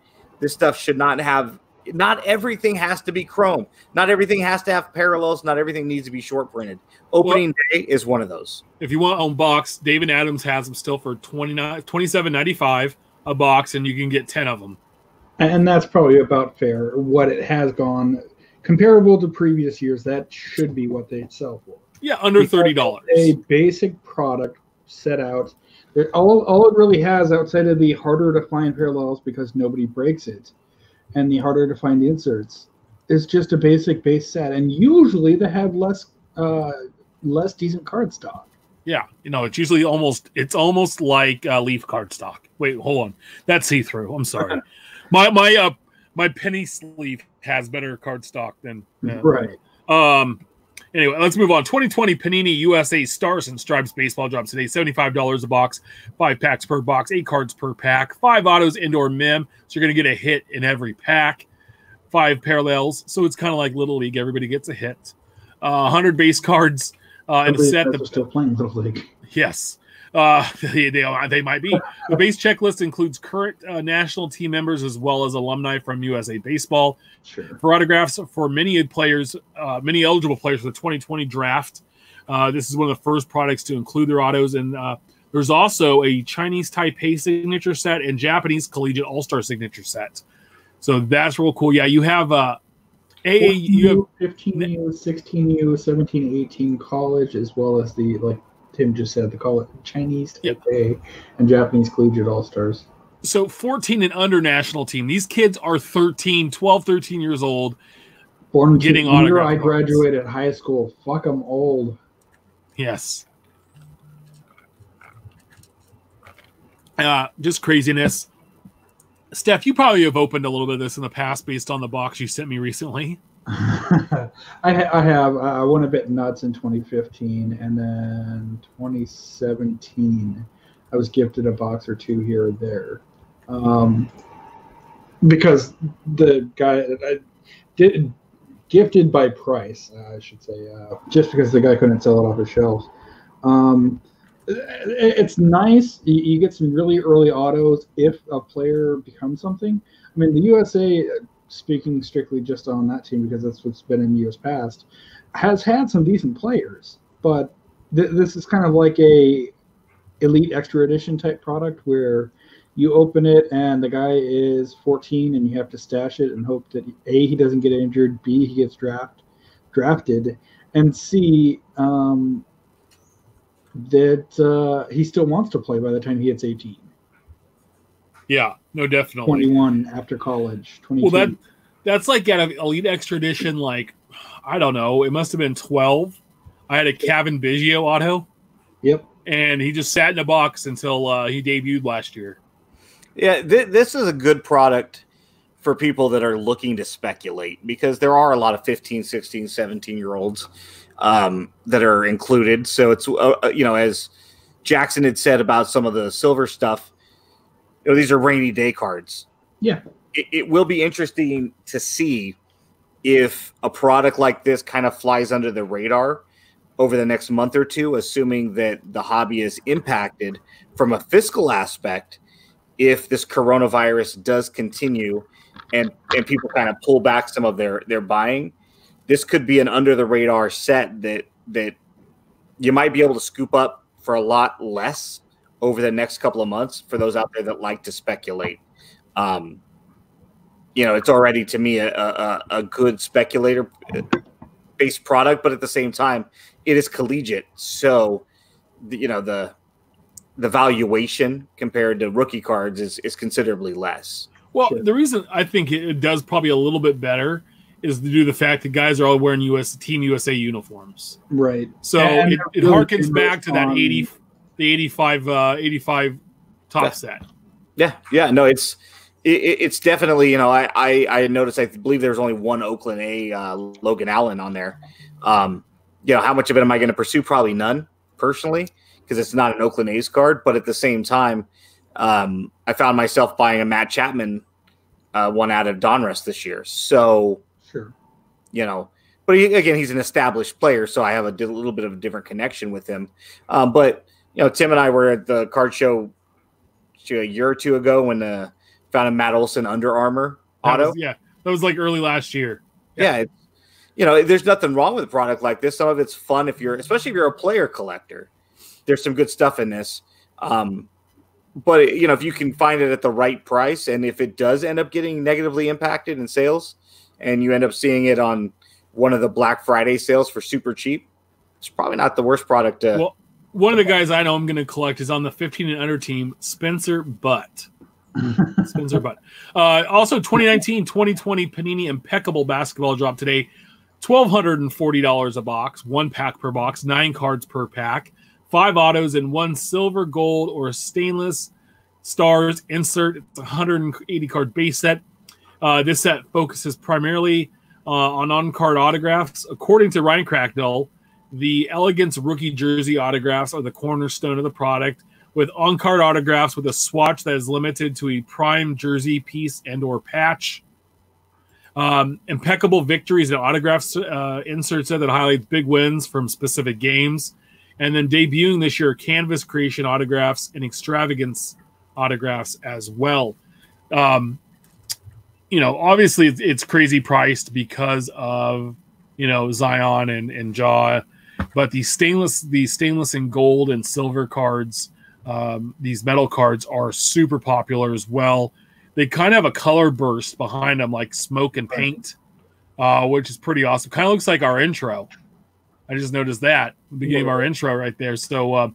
This stuff should not have. Not everything has to be chrome. Not everything has to have parallels. Not everything needs to be short printed. Opening day is one of those. if you want on box, David Adams has them still for 29 27.95 a box, and you can get 10 of them. and that's probably about fair. What it has gone comparable to previous years, that should be what they sell for. Yeah, under Because $30. A basic product set out. It, all, all it really has outside of the harder to find parallels because nobody breaks it, and the harder to find inserts, is just a basic base set. And usually they have less uh, less decent card stock. Yeah, you know, it's usually almost it's almost like uh, leaf card stock. Wait, hold on, that's see through. I'm sorry, <laughs> my my uh my penny sleeve has better card stock than yeah. Right. Um, Anyway, let's move on. 2020 Panini USA Stars and Stripes baseball drops today. $75 a box, five packs per box, eight cards per pack, five autos, indoor mem. So you're going to get a hit in every pack, five parallels. So it's kind of like Little League. Everybody gets a hit. Uh, 100 base cards uh, in a set. The, still playing Little League. Yes. Uh, <laughs> they, they, they might be. The base checklist includes current uh, national team members as well as alumni from USA Baseball Sure. for autographs for many players, uh, many eligible players for the 2020 draft. Uh, this is one of the first products to include their autos. And uh, there's also a Chinese Taipei signature set and Japanese Collegiate All Star signature set. So that's real cool. Yeah, you have uh, a you have 15U, 16U, 17, 18 college, as well as the, like Tim just said, call it Chinese Yep. Taipei and Japanese Collegiate All Stars. so 14 and under national team. These kids are 13, 12, 13 years old. Born Getting the year I graduated high school. Fuck, I'm old. Yes. Uh, just craziness. Steph, you probably have opened a little bit of this in the past based on the box you sent me recently. <laughs> I, I have. I won a bit nuts in 2015, and then 2017, I was gifted a box or two here or there, um, because the guy I did gifted by price, uh, I should say, uh, just because the guy couldn't sell it off his shelves. Um, it- it's nice. You, you get some really early autos if a player becomes something. I mean, the USA speaking strictly just on that team because that's what's been in years past, has had some decent players, but th- this is kind of like a elite extra edition type product where you open it and the guy is 14 and you have to stash it and hope that a he doesn't get injured, b he gets draft drafted, and c um, that uh, he still wants to play by the time he hits 18. Yeah, no, definitely. 21 after college. 22. Well, that that's like at an elite extra edition. Like, I don't know, it must have been 12. I had a Cavan Biggio auto, Yep. and he just sat in a box until uh, he debuted last year. Yeah, th- this is a good product for people that are looking to speculate because there are a lot of 15, 16, 17 year olds um, that are included. So it's, uh, uh, you know, as Jackson had said about some of the silver stuff, you know, these are rainy day cards. Yeah. It, it will be interesting to see if a product like this kind of flies under the radar over the next month or two, assuming that the hobby is impacted from a fiscal aspect if this coronavirus does continue and and people kind of pull back some of their their buying this could be an under the radar set that that you might be able to scoop up for a lot less over the next couple of months for those out there that like to speculate um you know it's already to me a, a, a good speculator based product but at the same time it is collegiate so the, you know the the valuation compared to rookie cards is is considerably less. Well, Sure. the reason I think it it does probably a little bit better is due to the fact that guys are all wearing US Team USA uniforms. Right. So And it, it harkens back to that 80 the 85 uh 85 Topps Yeah. set. Yeah, yeah, no, it's it, it- it's definitely you know I, I I noticed I believe there's only one Oakland A uh, Logan Allen on there. Um, you know how much of it am I going to pursue? Probably none personally because it's not an Oakland A's card. But at the same time, um, I found myself buying a Matt Chapman uh, one out of Donruss this year. So Sure. you know. But he, again, he's an established player, so I have a di- little bit of a different connection with him. Um, but you know, Tim and I were at the card show a year or two ago when uh, found a Matt Olson Under Armour That auto. was- yeah. That was like early last year. yeah, it's, you know, there's nothing wrong with a product like this. Some of it's fun if you're, especially if you're a player collector. There's some good stuff in this. Um, but you know, if you can find it at the right price, and if it does end up getting negatively impacted in sales, and you end up seeing it on one of the Black Friday sales for super cheap, it's probably not the worst product. To, Well, one of the guys I know I'm going to collect is on the 15 and under team, Spencer Butt. <laughs> Spencer Butt. Uh, also, 2019 2020 Panini Impeccable Basketball drop today. $1,240 a box, one pack per box, nine cards per pack, five autos, and one silver, gold, or stainless stars insert. It's a 180 card base set. Uh, this set focuses primarily uh, on on card autographs. According to Ryan Cracknell, the Elegance rookie jersey autographs are the cornerstone of the product, with on card autographs with a swatch that is limited to a prime jersey piece and or patch. Um, impeccable victories and autographs uh, inserts that highlights big wins from specific games. And then debuting this year, canvas creation autographs and extravagance autographs as well. Um, you know, obviously it's, it's crazy priced because of you know Zion and and Ja, but the stainless the stainless and gold and silver cards, um, these metal cards are super popular as well. They kind of have a color burst behind them, like smoke and paint, uh, which is pretty awesome. Kind of looks like our intro. I just noticed that beginning of our intro right there. So uh,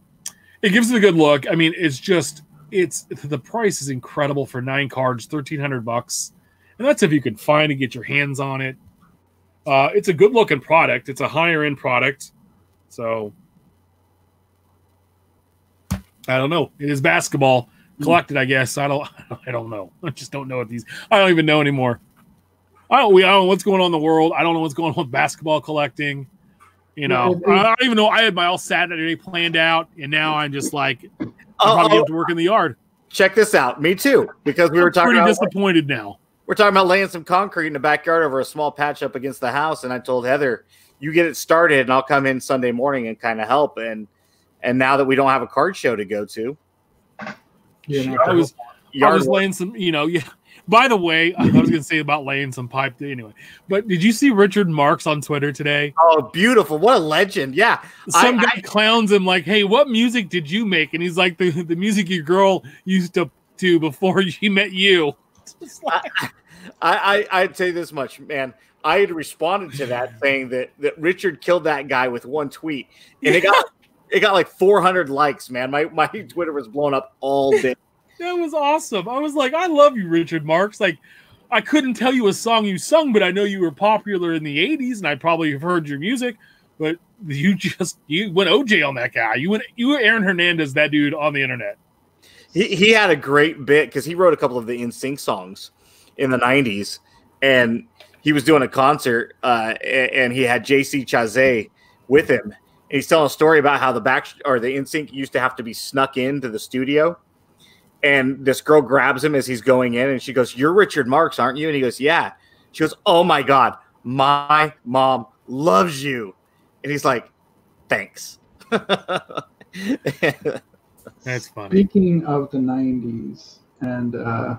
it gives it a good look. I mean, it's just it's the price is incredible for nine cards, thirteen hundred bucks, and that's if you can find and get your hands on it. Uh, it's a good looking product. It's a higher end product, so I don't know. It is basketball collected, I guess. I don't. <laughs> I don't know. I just don't know what these. I don't even know anymore. I don't. We. I don't know what's going on in the world. I don't know what's going on with basketball collecting. You know, I don't even know. I had my all Saturday planned out, and now I'm just like, I probably have to work in the yard. check this out. Me too, because we were I'm talking pretty about disappointed now. we're talking about laying some concrete in the backyard over a small patch up against the house, and I told Heather, "You get it started, and I'll come in Sunday morning and kind of help." And and now that we don't have a card show to go to, yeah, I was, I yard was laying some. You know, yeah. By the way, I was going to say about laying some pipe anyway. But did you see Richard Marx on Twitter today? oh, beautiful! What a legend! Yeah, Some I- guy clowns him like, "Hey, what music did you make?" And he's like, "The the music your girl used to to before <laughs> she met you." Like- I, I I'd say this much, man. I had responded to that <laughs> saying that that Richard killed that guy with one tweet, and it got <laughs> it got like 400 likes, man. My my <laughs> Twitter was blown up all day. That was awesome. I was like, I love you, Richard Marx. Like, I couldn't tell you a song you sung, but I know you were popular in the 80s and I probably have heard your music. But you just you went OJ on that guy. You went you were Aaron Hernandez, that dude on the internet. He he had a great bit because he wrote a couple of the NSYNC songs in the 90s, and he was doing a concert, uh, a- and he had JC Chasez with him. And he's telling a story about how the back or the NSYNC used to have to be snuck into the studio. And this girl grabs him as he's going in, and she goes, "You're Richard Marx, aren't you?" And he goes, "Yeah." She goes, "Oh my god, my mom loves you," and he's like, "Thanks." <laughs> That's funny. Speaking of the 90s and uh,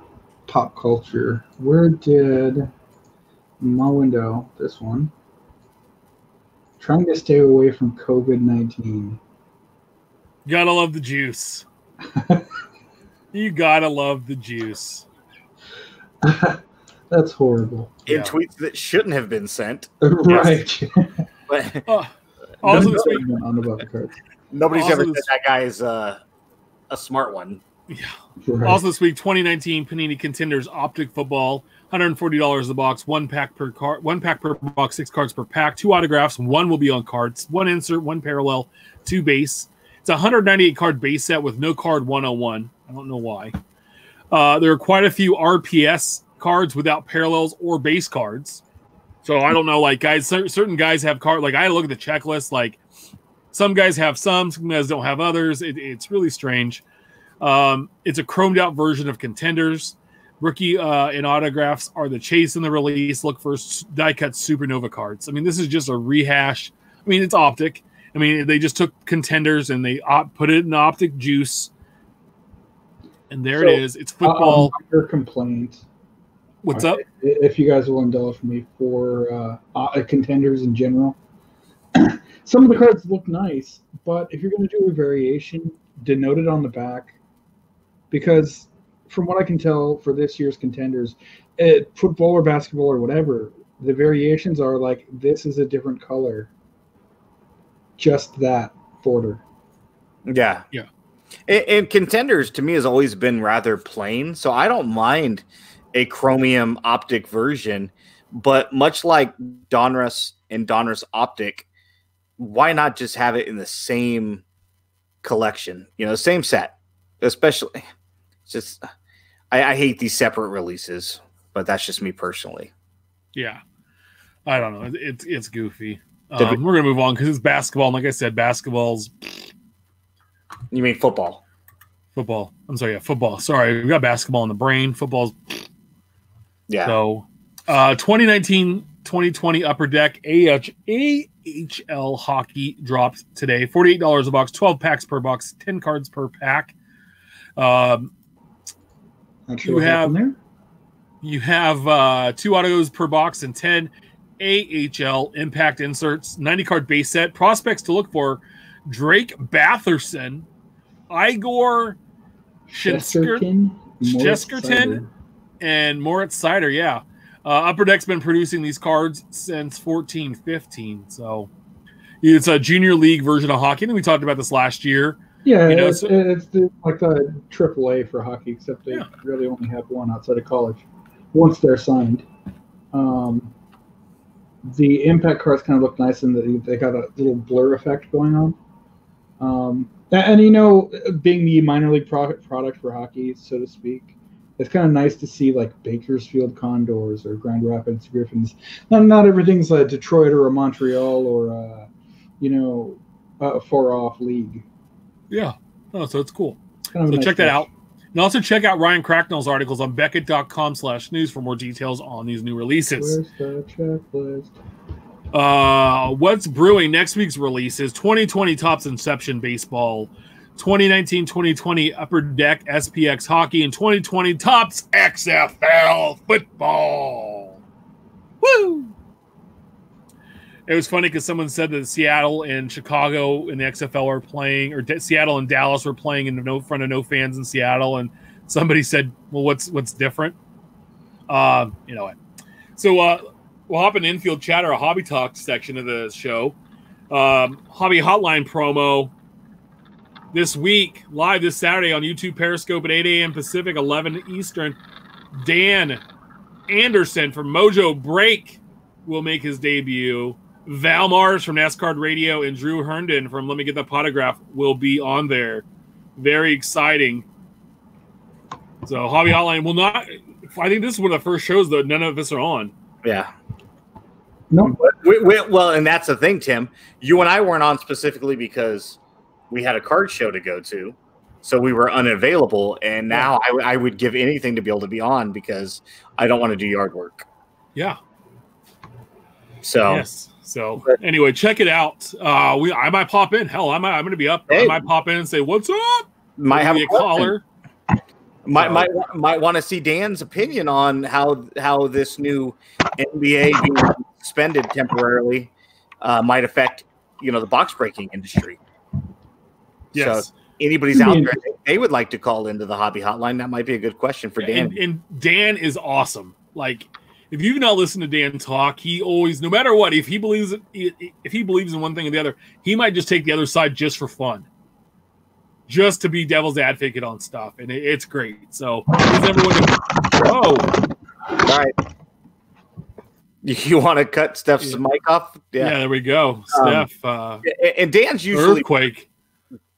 pop culture, where did my window, this one, trying to stay away from COVID 19? Gotta love the juice. <laughs> you gotta love the juice. <laughs> That's horrible. in Yeah. tweets that shouldn't have been sent. <laughs> right. But Oh, also this week, on about the cards. nobody's Also ever this- said that guy is uh, a smart one. Right. Also, this week, 2019 Panini Contenders Optic Football, $140 a box, one pack per card, one pack per box, six cards per pack, two autographs, one will be on cards, one insert, one parallel, two base. It's a 198 card base set with no card 101. I don't know why. Uh, there are quite a few RPS cards without parallels or base cards. So I don't know, like guys, cer- certain guys have card. Like I look at the checklist. Like some guys have some, some guys don't have others. It, it's really strange. Um, it's a chromed out version of contenders. Rookie uh, and autographs are the chase in the release. Look for die cut supernova cards. I mean, this is just a rehash. I mean, it's optic. I mean, they just took contenders and they op- put it in optic juice, and there So, it is. It's football. Uh, your complaint. What's up? If you guys will indulge me for uh, uh, contenders in general, <clears throat> some of the cards look nice, but if you're going to do a variation, denote it on the back, because from what I can tell for this year's contenders, it, football or basketball or whatever, the variations are like this is a different color. Just that border. Yeah. Yeah. And, and contenders to me has always been rather plain. So I don't mind a chromium optic version. But much like Donruss and Donruss Optic, why not just have it in the same collection? You know, same set. Especially, it's <sighs> just I, I hate these separate releases, but that's just me personally. Yeah. I don't know. It- It's it's goofy. Um, we're gonna move on because it's basketball. And like I said, basketball's You mean football? football. I'm sorry, yeah, football. Sorry, we got basketball in the brain. Football's Yeah. So, uh, 2019 2020 Upper Deck AH, AHL hockey dropped today. $48 a box, 12 packs per box, 10 cards per pack. Um, Not sure You have- there. you have uh, two autos per box and 10 AHL impact inserts, 90 card base set. Prospects to look for Drake Batherson, Igor Chesterton, Jeskerton? And Moritz Seider, yeah. Uh, Upper Deck's been producing these cards since 14 15. So it's a junior league version of hockey. And we talked about this last year. Yeah, You know, it's, so- it's like the triple A for hockey, except they Yeah. really only have one outside of college. Once they're signed, um, the impact cards kind of look nice in that they got a little blur effect going on. Um, and, and, you know, being the minor league product product for hockey, so to speak, it's kind of nice to see like Bakersfield Condors or Grand Rapids Griffins. Not not everything's a Detroit or a Montreal or a, you know a far off league. Yeah. Oh, so it's cool. Kind of So nice check that out. And also check out Ryan Cracknell's articles on Beckett.com slash news for more details on these new releases. Uh, what's brewing next week's releases 2020 Topps Inception Baseball, 2019 2020 Upper Deck SPX Hockey, and 2020 Topps XFL Football. Woo! It was funny because someone said that Seattle and Chicago in the XFL are playing, or D- Seattle and Dallas were playing in no front of no fans in Seattle, and somebody said, "Well, what's what's different?" Uh, you know what? So uh, we'll hop in infield chatter, a hobby talk section of the show. Um, hobby hotline promo this week, live this Saturday on YouTube Periscope at 8 a.m. Pacific, 11 Eastern. Dan Anderson from Mojo Break will make his debut. Val Mars from NASCAR Radio and Drew Herndon from Let Me Get the Potograph will be on there. Very exciting. So Hobby Hotline will not. I think this is one of the first shows that none of us are on. Yeah. No, We, we, well, and that's the thing, Tim. You and I weren't on specifically because we had a card show to go to, so we were unavailable. And now I, I would give anything to be able to be on because I don't want to do yard work. Yeah. So Yes. So anyway, check it out. Uh, we I might pop in. Hell, I might I'm gonna be up. I might pop in and say, "What's up?" might have Be a a caller. Might So- might might want to see Dan's opinion on how how this new NBA being suspended temporarily uh, might affect you know the box breaking industry. Yes. Anybody's Hmm. out there, they would like to call into the hobby hotline. That might be a good question for Dan. And, and Dan is awesome. Like, if you've not listened to Dan talk, he always, no matter what, if he believes if he believes in one thing or the other, he might just take the other side just for fun, just to be devil's advocate on stuff, and it, it's great. So, please everyone, oh, All right. You want to cut Steph's Yeah. mic off? yeah. Yeah. there we go, Steph. Uh, And Dan's usually earthquake.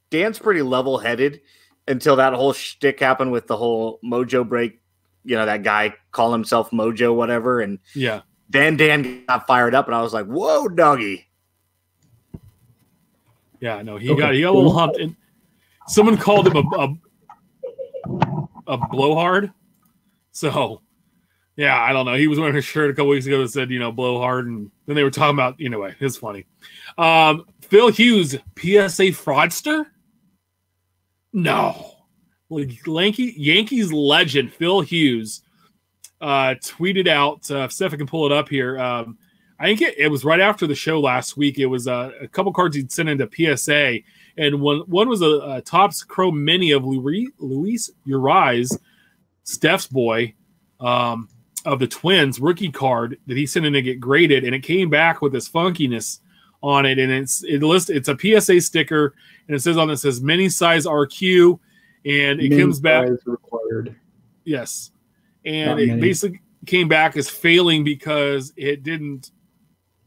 Dan's pretty level headed until that whole shtick happened with the whole Mojo break. You know that guy call himself Mojo, whatever, and Yeah, then Dan got fired up, and I was like, "Whoa, doggy!" yeah. No, he Okay. got he got a little humped, and someone called him a a, a blowhard. So, yeah, I don't know. He was wearing a shirt a couple weeks ago that said, you know, blowhard, and then they were talking about. Anyway, it's funny. Um, Phil Hughes, PSA fraudster. No, Yankee Yankees legend Phil Hughes uh, tweeted out. Uh, if I can pull it up here. Um, I think it, it was right after the show last week. It was uh, a couple cards he'd sent into PSA, and one one was a, a Topps Chrome Mini of Luis, Luis Urias, Steph's boy, um, of the Twins rookie card that he sent in to get graded, and it came back with this funkiness on it, and it's it list it's a PSA sticker, and it says on it says mini size RQ, and it Min comes back required. Yes. And Not it many. basically came back as failing because it didn't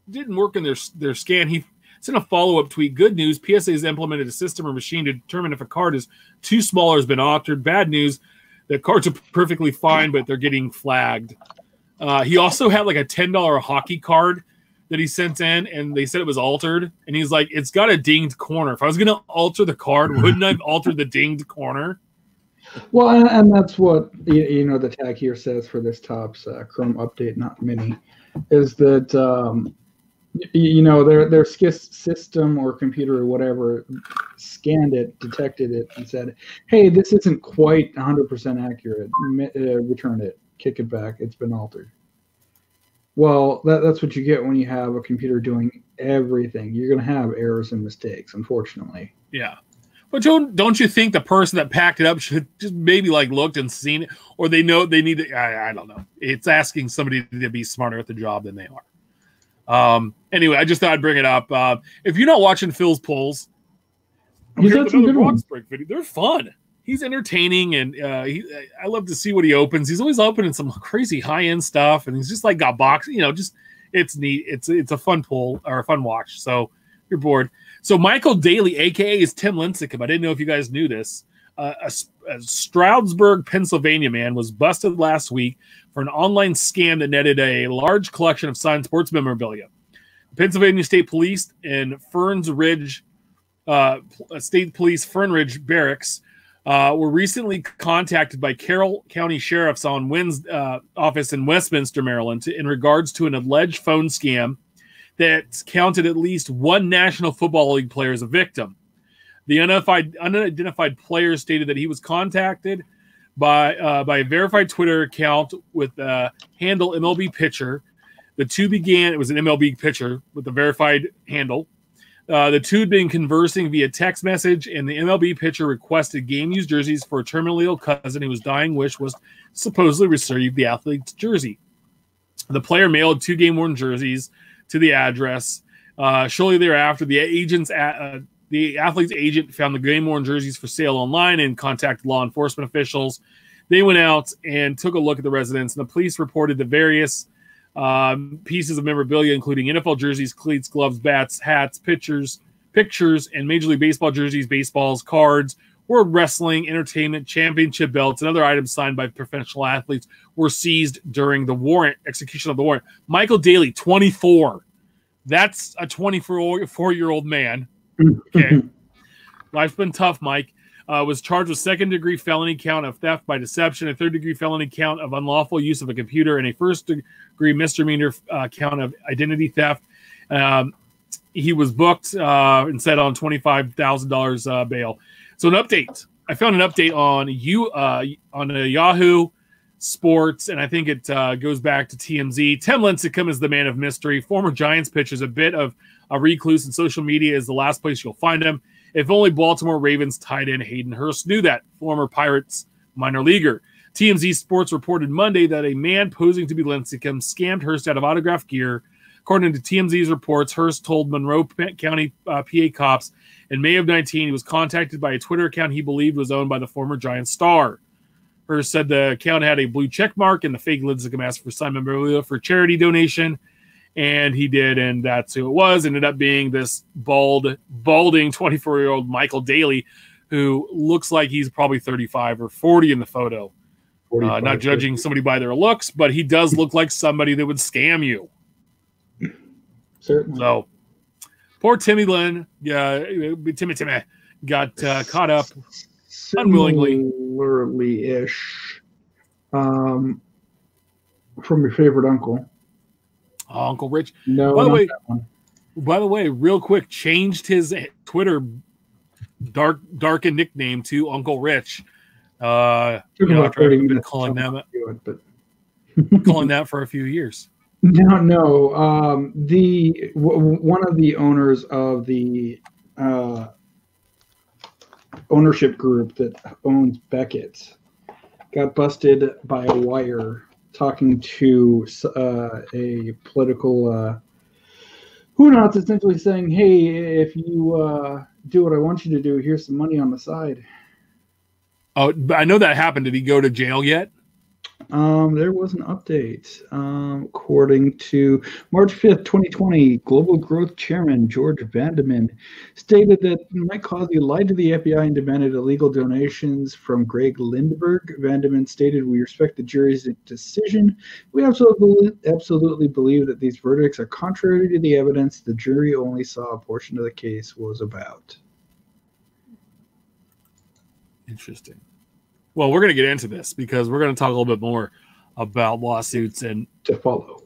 didn't work in their their scan. He sent a follow up tweet. Good news: PSA has implemented a system or machine to determine if a card is too small or has been altered. Bad news: the cards are perfectly fine, but they're getting flagged. Uh, he also had like a ten dollar hockey card that he sent in, and they said it was altered, and he's like, "It's got a dinged corner. If I was going to alter the card, <laughs> wouldn't I have altered the dinged corner?" Well, and, and that's what you, you know the tag here says for this Topps uh, Chrome update, not mini, is that um, y- you know their their skis- system or computer or whatever scanned it, detected it, and said, "Hey, this isn't quite 100% accurate. Mi- Uh, return it, kick it back. It's been altered." Well, that, that's what you get when you have a computer doing everything. You're going to have errors and mistakes, unfortunately. Yeah. But don't don't you think the person that packed it up should just maybe like looked and seen it, or they know they need to? I, I don't know. It's asking somebody to be smarter at the job than they are. Um. Anyway, I just thought I'd bring it up. Uh, if you're not watching Phil's polls, He's here got with some good ones. Video. They're fun. He's entertaining, and uh, he, I love to see what he opens. He's always opening some crazy high end stuff, and he's just like got box. You know, just it's neat. It's it's a fun pull or a fun watch. So you're bored. So Michael Daly, aka is Tim Lincecum. I didn't know if you guys knew this. Uh, a, a Stroudsburg, Pennsylvania man was busted last week for an online scam that netted a large collection of signed sports memorabilia. Pennsylvania State Police in Ferns Ridge, uh, State Police Fern Ridge Barracks uh, were recently contacted by Carroll County Sheriff's on Wynn's uh, office in Westminster, Maryland, to, in regards to an alleged phone scam that counted at least one National Football League player as a victim. The unidentified, unidentified player stated that he was contacted by uh, by a verified Twitter account with uh, handle MLB pitcher. The two began. It was an MLB pitcher with a verified handle. Uh, the two had been conversing via text message, and the MLB pitcher requested game used jerseys for a terminally ill cousin whose dying wish was supposedly receive the athlete's jersey. The player mailed two game worn jerseys to the address. Uh, shortly thereafter, the agent's uh, the athlete's agent found the game worn jerseys for sale online and contacted law enforcement officials. They went out and took a look at the residence, and the police reported the various um, pieces of memorabilia, including NFL jerseys, cleats, gloves, bats, hats, pictures, pictures, and Major League Baseball jerseys, baseballs, cards, World Wrestling, Entertainment, Championship belts, and other items signed by professional athletes were seized during the warrant execution of the warrant. Michael Daly, 24. That's a 24 year old man. <laughs> Okay. Life's been tough, Mike. Uh, was charged with second degree felony count of theft by deception, a third degree felony count of unlawful use of a computer, and a first degree misdemeanor uh, count of identity theft. Um, he was booked uh, and set on $25,000 uh, bail. So, an update. I found an update on you uh, on a Yahoo Sports, and I think it uh, goes back to TMZ. Tim Lincecum is the man of mystery. Former Giants pitcher is a bit of a recluse, and social media is the last place you'll find him. If only Baltimore Ravens tight end Hayden Hurst knew that. Former Pirates minor leaguer. TMZ Sports reported Monday that a man posing to be Lincecum scammed Hurst out of autographed gear. According to TMZ's reports, Hurst told Monroe County uh, PA cops in May of 19 he was contacted by a Twitter account he believed was owned by the former Giants star. Hurst said the account had a blue check mark and the fake Lincecum asked for signed memorabilia for charity donation and he did, and that's who it was. Ended up being this bald, balding 24 year old Michael Daly, who looks like he's probably 35 or 40 in the photo. Uh, not judging somebody by their looks, but he does look like somebody that would scam you. Certainly. So poor Timmy Lynn, yeah, Timmy Timmy got uh, caught up. unwillingly. Similarly ish. Um, from your favorite uncle. Oh, Uncle Rich. No, By the way- By the way, real quick, changed his Twitter dark darkened nickname to Uncle Rich. Uh, you know, after I've been calling to them it, but <laughs> calling <laughs> that for a few years. No, no. Um, the w- one of the owners of the uh, ownership group that owns Beckett got busted by a wire talking to uh, a political uh, who knows, essentially saying, "Hey, if you uh, do what I want you to do, here's some money on the side." Oh, I know that happened. Did he go to jail yet? Um, there was an update. Um, according to March 5th, 2020, Global Growth Chairman George Vandeman stated that Mike Causey lied to the FBI and demanded illegal donations from Greg Lindberg. Vandeman stated, We respect the jury's decision. We absolutely, absolutely believe that these verdicts are contrary to the evidence. The jury only saw a portion of the case was about. Interesting. Well, we're going to get into this because we're going to talk a little bit more about lawsuits and to follow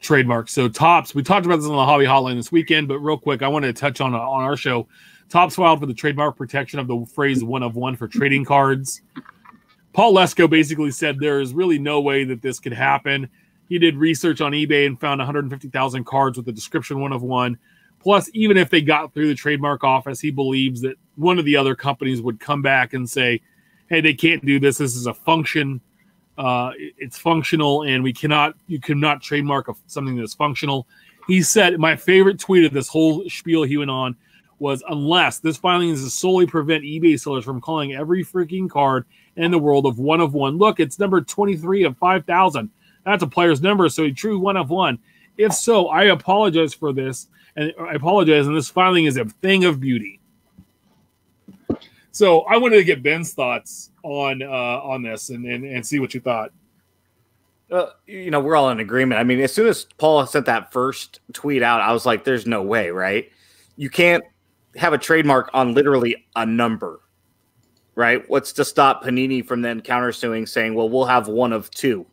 trademarks. So Topps, we talked about this on the Hobby Hotline this weekend, but real quick, I wanted to touch on on our show. Topps filed for the trademark protection of the phrase "one of one" for trading cards. Paul Lesko basically said there is really no way that this could happen. He did research on eBay and found 150,000 cards with the description "one of one." Plus, even if they got through the trademark office, he believes that one of the other companies would come back and say, hey, they can't do this. This is a function. Uh, it's functional, and we cannot. You cannot trademark a, something that's functional. He said, my favorite tweet of this whole spiel he went on was, unless this filing is to solely prevent eBay sellers from calling every freaking card in the world of one of one. Look, it's number twenty three of five thousand. That's a player's number, so a true one of one. If so, I apologize for this, and I apologize. And this filing is a thing of beauty. So I wanted to get Ben's thoughts on uh, on this and, and and see what you thought. Uh, you know, we're all in agreement. I mean, as soon as Paul sent that first tweet out, I was like, "There's no way, right? You can't have a trademark on literally a number, right? What's to stop Panini from then countersuing, saying, "Well, we'll have one of two.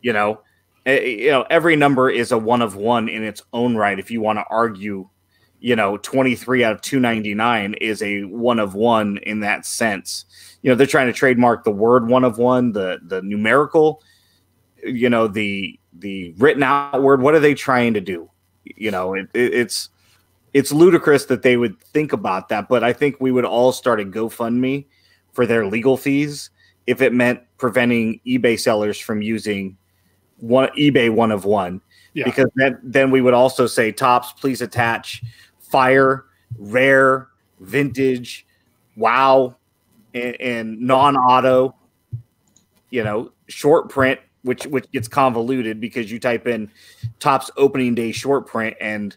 You know, you know, every number is a one of one in its own right. If you want to argue you know 23 out of 299 is a one of one in that sense. You know they're trying to trademark the word one of one the the numerical you know the the written out word. What are they trying to do? You know it, it, it's it's ludicrous that they would think about that but i think we would all start a gofundme for their legal fees if it meant preventing ebay sellers from using one ebay one of one. Yeah. because then then we would also say Topps please attach fire, rare, vintage, wow, and, and non-auto. You know, short print, which which gets convoluted because you type in Topps opening day short print and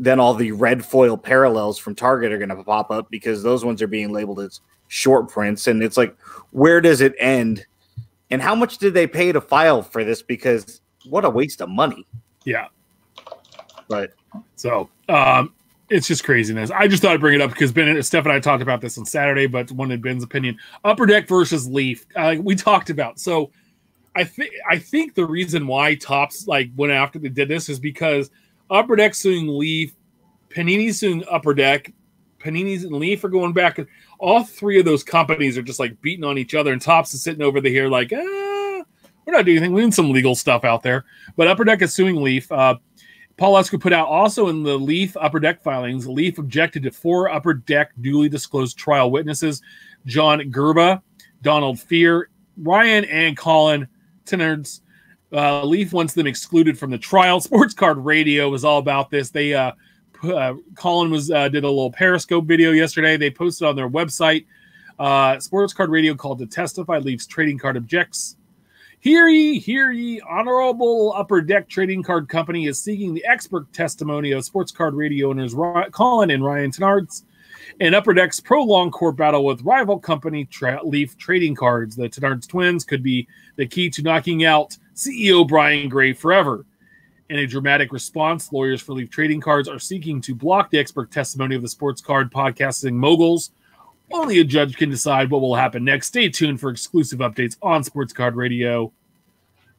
then all the red foil parallels from Target are going to pop up because those ones are being labeled as short prints. And it's like, where does it end? And how much did they pay to file for this? Because what a waste of money. Yeah. But so, um, it's just craziness. I just thought I'd bring it up because Ben, and Steph, and I talked about this on Saturday, but wanted Ben's opinion. Upper Deck versus Leaf, uh, we talked about. So, I think I think the reason why Topps like went after they did this is because Upper Deck suing Leaf, Panini suing Upper Deck, Panini's and Leaf are going back. All three of those companies are just like beating on each other, and Topps is sitting over here like, ah, we're not doing anything. We need some legal stuff out there. But Upper Deck is suing Leaf. Uh, Paul Lesko put out also in the Leaf Upper Deck filings, Leaf objected to four Upper Deck duly disclosed trial witnesses John Gerba, Donald Fear, Ryan, and Colin Tennards. Uh, Leaf wants them excluded from the trial. <laughs> Sports Card Radio was all about this. They uh, uh, Colin was uh, did a little Periscope video yesterday. They posted on their website. Uh, Sports Card Radio called to testify. Leaf's trading card objects Hear ye, hear ye, Honorable Upper Deck Trading Card Company is seeking the expert testimony of sports card radio owners Colin and Ryan Tenards in Upper Deck's prolonged court battle with rival company Tra- Leaf Trading Cards. The Tenards twins could be the key to knocking out CEO Brian Gray forever. In a dramatic response, lawyers for Leaf Trading Cards are seeking to block the expert testimony of the sports card podcasting moguls only a judge can decide what will happen next. Stay tuned for exclusive updates on Sports Card Radio.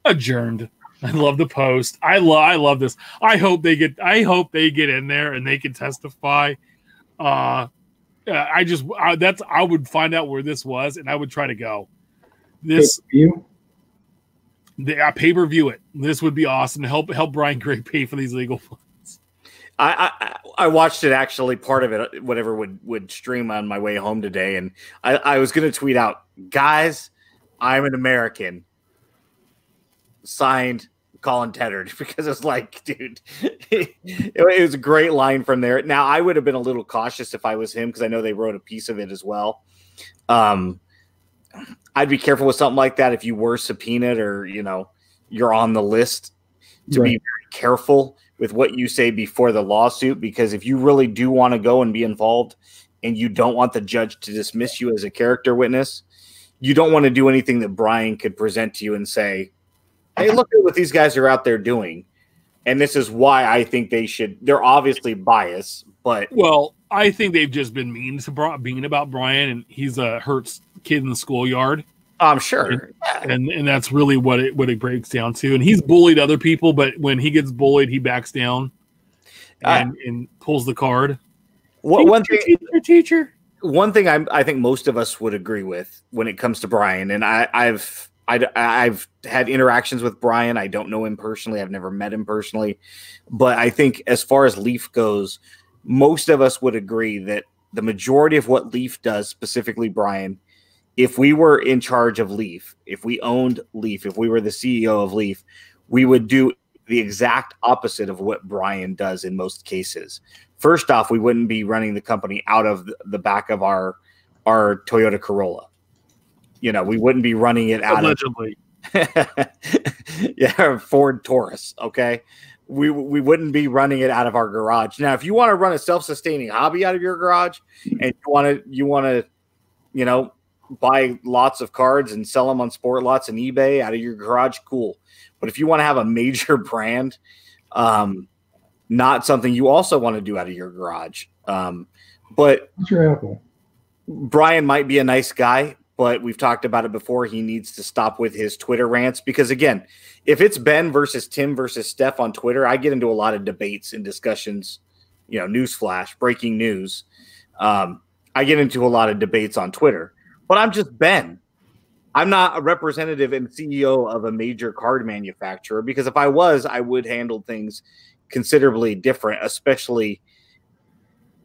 Adjourned. I love the post. I love I love this. I hope they get I hope they get in there and they can testify. Uh I just I, that's I would find out where this was and I would try to go. This you the uh, pay per view it. This would be awesome help help Brian Gray pay for these legal I, I, I watched it actually part of it whatever would would stream on my way home today and I, I was gonna tweet out guys I'm an American. Signed Colin Tennard <laughs> because it's like dude <laughs> it, it was a great line from there. Now I would have been a little cautious if I was him because I know they wrote a piece of it as well. Um I'd be careful with something like that if you were subpoenaed or you know you're on the list to right. be very careful with what you say before the lawsuit because if you really do want to go and be involved and you don't want the judge to dismiss you as a character witness, you don't want to do anything that Brian could present to you and say, "Hey, look at what these guys are out there doing." And this is why I think they should. They're obviously biased, but well, I think they've just been mean to being about Brian, and he's a Hurts kid in the schoolyard. I'm sure, and, and, and that's really what it what it breaks down to. And he's bullied other people, but when he gets bullied, he backs down and, uh, and pulls the card. What, teacher, one thing, teacher, teacher. One thing I, I think most of us would agree with when it comes to Brian, and I, I've I, I've had interactions with Brian. I don't know him personally. I've never met him personally, but I think as far as Leaf goes, most of us would agree that the majority of what Leaf does, specifically Brian, if we were in charge of Leaf, if we owned Leaf, if we were the CEO of Leaf, we would do the exact opposite of what Brian does in most cases. First off, we wouldn't be running the company out of the back of our our Toyota Corolla. You know, we wouldn't be running it out Allegedly. of <laughs> yeah, Ford Taurus. Okay, we we wouldn't be running it out of our garage. Now, if you want to run a self-sustaining hobby out of your garage, and you want to you want to, you know, buy lots of cards and sell them on SportLots and eBay out of your garage, cool. But if you want to have a major <laughs> brand, um, not something you also want to do out of your garage. Um, but your Apple. Brian might be a nice guy, but we've talked about it before. He needs to stop with his Twitter rants because, again, if it's Ben versus Tim versus Steph on Twitter, I get into a lot of debates and discussions. You know, newsflash, breaking news. Um, I get into a lot of debates on Twitter but I'm just Ben. I'm not a representative and CEO of a major card manufacturer because if I was, I would handle things considerably different, especially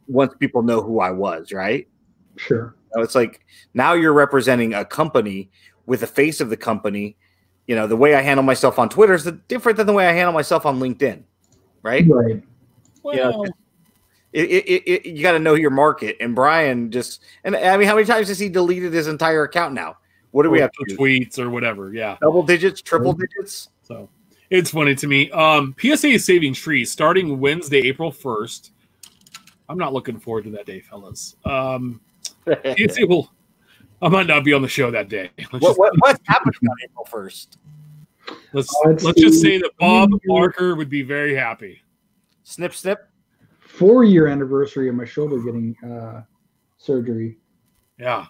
once people know who I was, right? Sure. So it's like now you're representing a company with the face of the company. You know, the way I handle myself on Twitter is different than the way I handle myself on LinkedIn, right? Right. Well, you know, it, it, it, you got to know your market. And Brian just, and I mean, how many times has he deleted his entire account now? What do we have to tweets or whatever? Yeah, double digits, triple digits. So it's funny to me. Um, PSA is saving trees starting Wednesday, April first. I'm not looking forward to that day, fellas. Um, <laughs> PSA will. I might not be on the show that day. <laughs> Let's what, what, what's happening on April first? Let's uh, let's just say that Bob Barker would be very happy. Snip, snip four year anniversary of my shoulder getting uh, surgery. Yeah.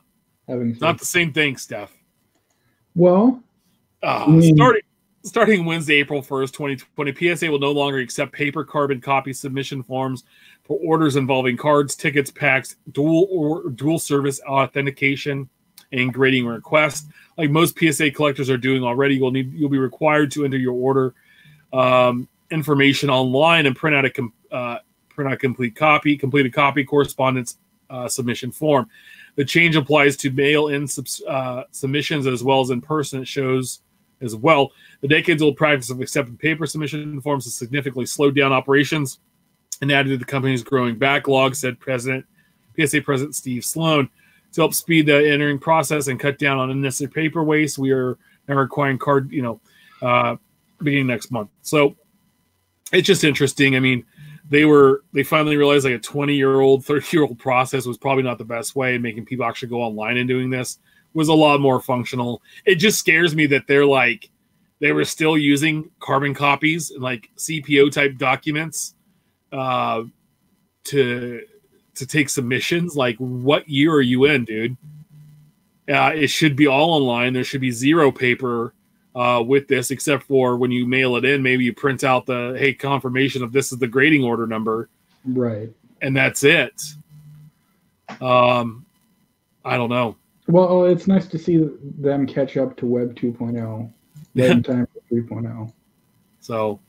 Having not the same thing, Steph. Well, uh, I mean, starting starting Wednesday, April 1st, 2020, PSA will no longer accept paper carbon copy submission forms for orders involving cards, tickets, packs, dual or dual service authentication, and grading requests. Like most PSA collectors are doing already, you'll need you'll be required to enter your order um, information online and print out a uh, print out complete copy, completed copy, correspondence uh, submission form. The change applies to mail-in uh, submissions as well as in person. It shows as well. The decades-old practice of accepting paper submission forms has significantly slowed down operations and added to the company's growing backlog, said President PSA President Steve Sloan. To help speed the entering process and cut down on unnecessary paper waste, we are now requiring card, you know, uh, beginning next month. So it's just interesting. I mean, they were they finally realized like a 20 year old 30 year old process was probably not the best way and making people actually go online and doing this. Was a lot more functional. It just scares me that they're like they were still using carbon copies and like cpo type documents uh to to take submissions. Like what year are you in dude? Uh, it should be all online. There should be zero paper uh, with this, except for when you mail it in, maybe you print out the hey confirmation of this is the grading order number, right? And that's it. Um, I don't know. Well, oh, it's nice to see them catch up to Web 2.0 yeah. <laughs> in time for 3.0. So,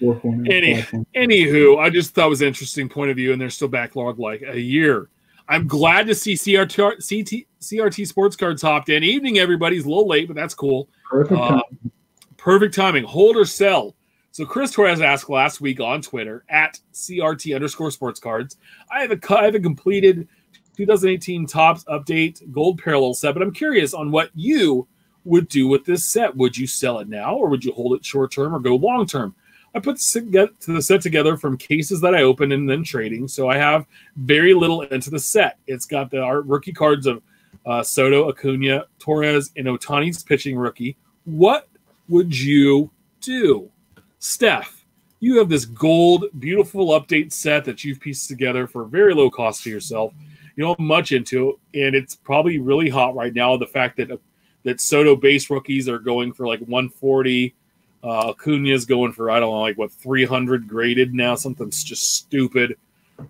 4.0, any, anywho, I just thought it was an interesting point of view, and they're still backlogged like a year. I'm glad to see CRT, CT, CRT Sports Cards hopped in. Evening, everybody's a little late, but that's cool. Perfect uh, timing. perfect timing. Hold or sell. So Chris Torres asked last week on Twitter at CRT underscore sports cards. I have a I have a completed 2018 Topps Update Gold Parallel set. But I'm curious on what you would do with this set. Would you sell it now, or would you hold it short term, or go long term? I put the set together from cases that I opened and then trading, so I have very little into the set. It's got the rookie cards of uh, Soto, Acuna, Torres, and Ohtani's pitching rookie. What would you do, Steph? You have this gold, beautiful update set that you've pieced together for very low cost to yourself. You don't much into it, and it's probably really hot right now. The fact that that Soto base rookies are going for like 140 uh, Acuna's going for I don't know, like what 300 graded now. Something's just stupid.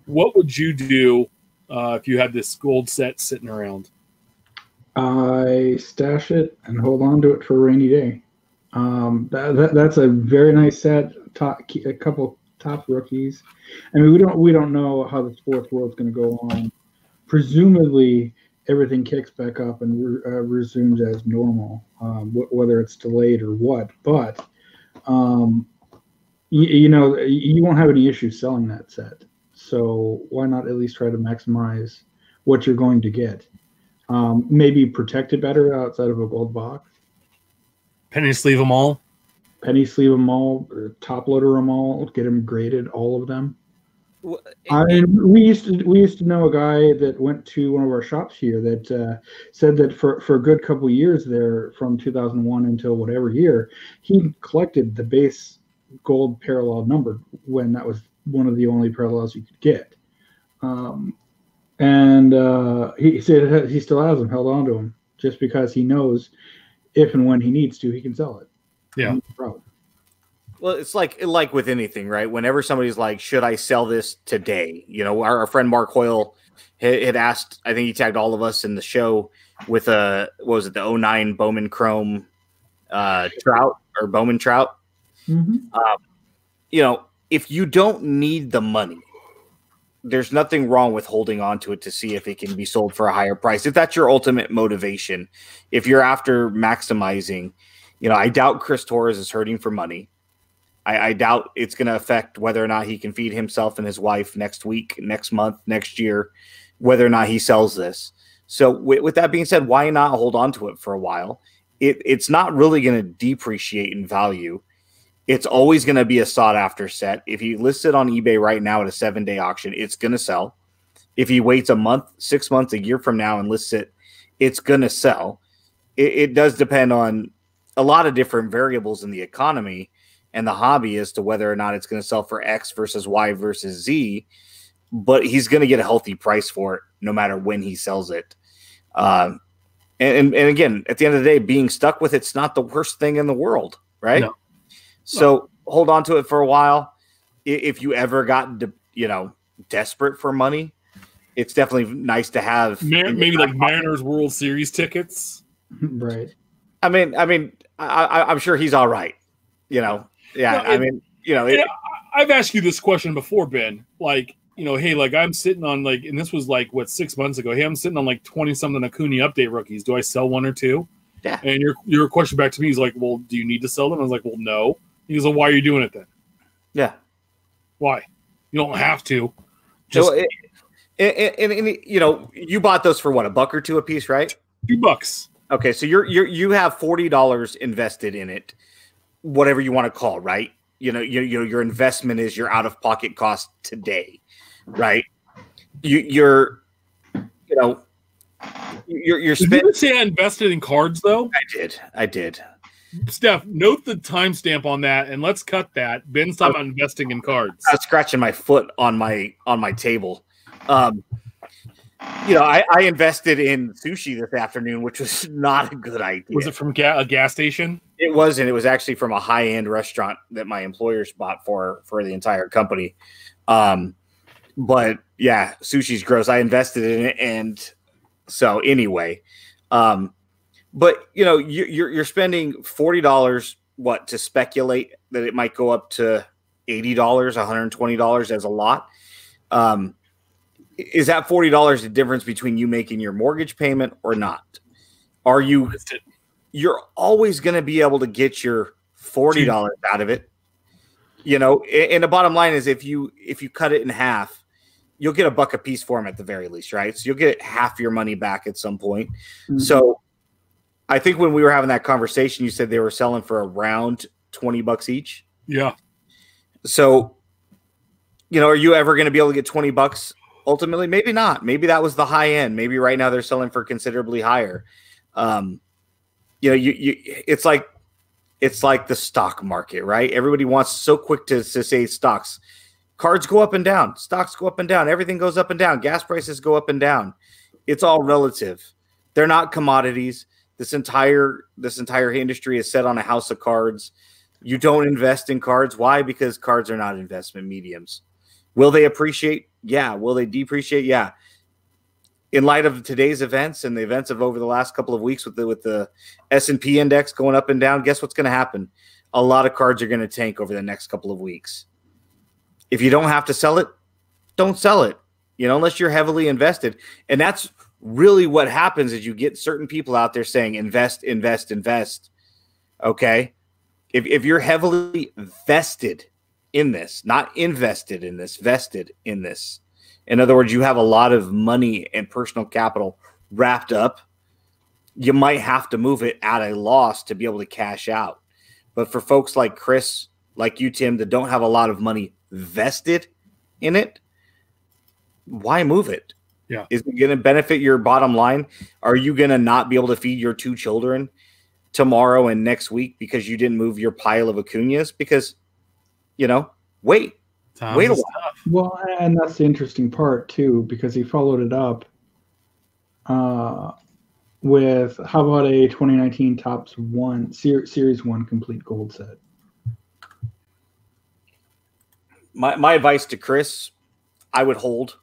What would you do uh, if you had this gold set sitting around? I stash it and hold on to it for a rainy day. Um, that, that, that's a very nice set. Top, a couple top rookies. I mean, we don't we don't know how the fourth world's going to go on. Presumably, everything kicks back up and re- uh, resumes as normal, um, wh- whether it's delayed or what. But um, you, you know, you won't have any issues selling that set. So why not at least try to maximize what you're going to get? Um, maybe protect it better outside of a gold box. Penny sleeve them all. Penny sleeve them all, top loader them all, get them graded, all of them. Well, I mean, we used to we used to know a guy that went to one of our shops here that uh, said that for, for a good couple years there, from 2001 until whatever year, he collected the base gold parallel number when that was one of the only parallels you could get. Um, and uh, he said he still has them, held on to them, just because he knows if and when he needs to, he can sell it. Yeah. Well, it's like like with anything, right? Whenever somebody's like, "Should I sell this today?" You know, our, our friend Mark Hoyle had, had, asked. I think he tagged all of us in the show with a what was it the 09 Bowman Chrome uh, Trout or Bowman Trout. Mm-hmm. Um, you know, if you don't need the money, there's nothing wrong with holding on to it to see if it can be sold for a higher price. If that's your ultimate motivation, if you're after maximizing, you know, I doubt Chris Torres is hurting for money. I, I doubt it's going to affect whether or not he can feed himself and his wife next week, next month, next year, whether or not he sells this. So, with, with that being said, why not hold on to it for a while? It, it's not really going to depreciate in value. It's always going to be a sought after set. If you list it on eBay right now at a seven day auction, it's going to sell. If he waits a month, six months, a year from now and lists it, it's going to sell. It, it does depend on a lot of different variables in the economy and the hobby as to whether or not it's going to sell for X versus Y versus Z, but he's going to get a healthy price for it no matter when he sells it. Um, and, and again, at the end of the day, being stuck with it's not the worst thing in the world, right? No. So no. hold on to it for a while. If you ever got, you know, desperate for money, it's definitely nice to have. Mar- maybe like Mariners World Series tickets, <laughs> right? I mean, I mean, I, I'm sure he's all right. You know, yeah, no, I mean, you know, it, I've asked you this question before, Ben. Like, you know, hey, like I'm sitting on like, and this was like what six months ago. Hey, I'm sitting on like twenty something Acuna update rookies. Do I sell one or two? Yeah. And your your question back to me is like, well, do you need to sell them? I was like, well, no. He goes, well, why are you doing it then? Yeah. Why? You don't have to. Just so, and, and, and, you know, you bought those for what a buck or two a piece, right? Two bucks. Okay, so you're you you have forty dollars invested in it whatever you want to call, right? You know, you, you know, your investment is your out of pocket cost today, right? You, you're, you know, you're you're spending. Did you say I invested in cards though? I did. I did. Steph, note the timestamp on that, and let's cut that. Ben's talking about investing in cards. I was scratching my foot on my on my table. Um, you know, I, I invested in sushi this afternoon, which was <laughs> not a good idea. Was it from ga- a gas station? It wasn't. it was actually from a high end restaurant that my employers bought for for the entire company. Um, but yeah, sushi's gross. I invested in it, and so anyway, um, but you know, you, you're you're spending forty dollars what to speculate that it might go up to eighty dollars, one hundred twenty dollars as a lot. Um, is that forty dollars the difference between you making your mortgage payment or not? Are you you're always going to be able to get your forty dollars out of it? You know, and the bottom line is if you if you cut it in half, you'll get a buck a piece for them at the very least, right? So you'll get half your money back at some point. Mhm. So I think when we were having that conversation, you said they were selling for around 20 bucks each. Yeah. So, you know, are you ever going to be able to get 20 bucks ultimately? Maybe not. Maybe that was the high end. Maybe right now they're selling for considerably higher. Um, you know, you, you it's like it's like the stock market, right? Everybody wants so quick to, to say stocks. Cards go up and down, stocks go up and down, everything goes up and down, gas prices go up and down. It's all relative. They're not commodities. This entire this entire industry is set on a house of cards. You don't invest in cards. Why? Because cards are not investment mediums. Will they appreciate? Yeah. Will they depreciate? Yeah. In light of today's events and the events of over the last couple of weeks with the with the S and P index going up and down, guess what's going to happen? A lot of cards are going to tank over the next couple of weeks. If you don't have to sell it, don't sell it. You know, unless you're heavily invested, and that's really what happens is you get certain people out there saying invest, invest, invest. Okay. If, if you're heavily vested in this, not invested in this, vested in this, in other words, you have a lot of money and personal capital wrapped up, you might have to move it at a loss to be able to cash out. But for folks like Chris, like you, Tim, that don't have a lot of money vested in it, why move it? Yeah. Is it going to benefit your bottom line? Are you going to not be able to feed your two children tomorrow and next week because you didn't move your pile of Acuñas? Because, you know, wait. Times Wait a while. tough. Well, and that's the interesting part too, because he followed it up uh, with how about a 2019 Topps One Ser- Series One complete gold set? My, my advice to Chris, I would hold.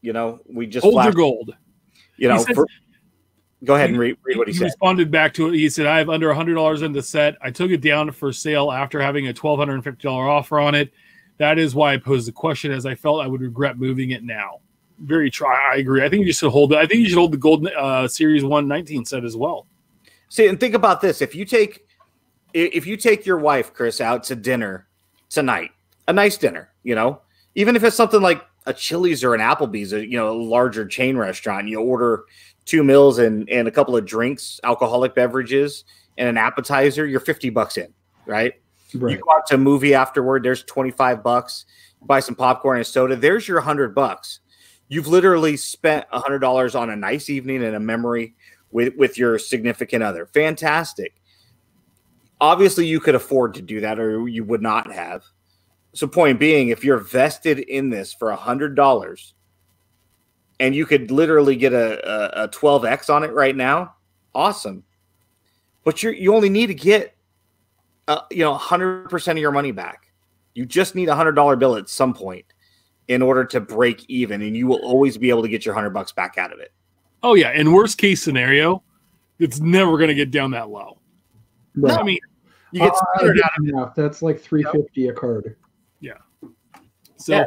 You know, we just Hold your flashed, gold. you know, He said- for- go ahead and read, read what he he said. responded back to it. He said, I have under $100 in the set. I took it down for sale after having a $1,250 offer on it. That is why I posed the question, as I felt I would regret moving it now. Very try. I agree. I think you should hold it. I think you should hold the Golden uh, Series 119 set as well. See, and think about this: if you take if you take your wife, Chris, out to dinner tonight, a nice dinner, you know, even if it's something like a Chili's or an Applebee's, a, you know, a larger chain restaurant, you order two meals and and a couple of drinks, alcoholic beverages, and an appetizer, you're fifty bucks in, right? Right. You go out to a movie afterward, there's 25 bucks. Buy some popcorn and soda, there's your 100 bucks. You've literally spent $100 on a nice evening and a memory with, with your significant other. Fantastic. Obviously, you could afford to do that or you would not have. So, point being, if you're vested in this for $100 and you could literally get a, a, a 12x on it right now, awesome. But you you only need to get uh, you know, 100% of your money back. You just need a $100 bill at some point in order to break even, and you will always be able to get your 100 bucks back out of it. Oh, yeah. In worst case scenario, it's never going to get down that low. right. I mean, You get Uh, 100 out enough. That's like 350 a card. Yeah. So Yeah.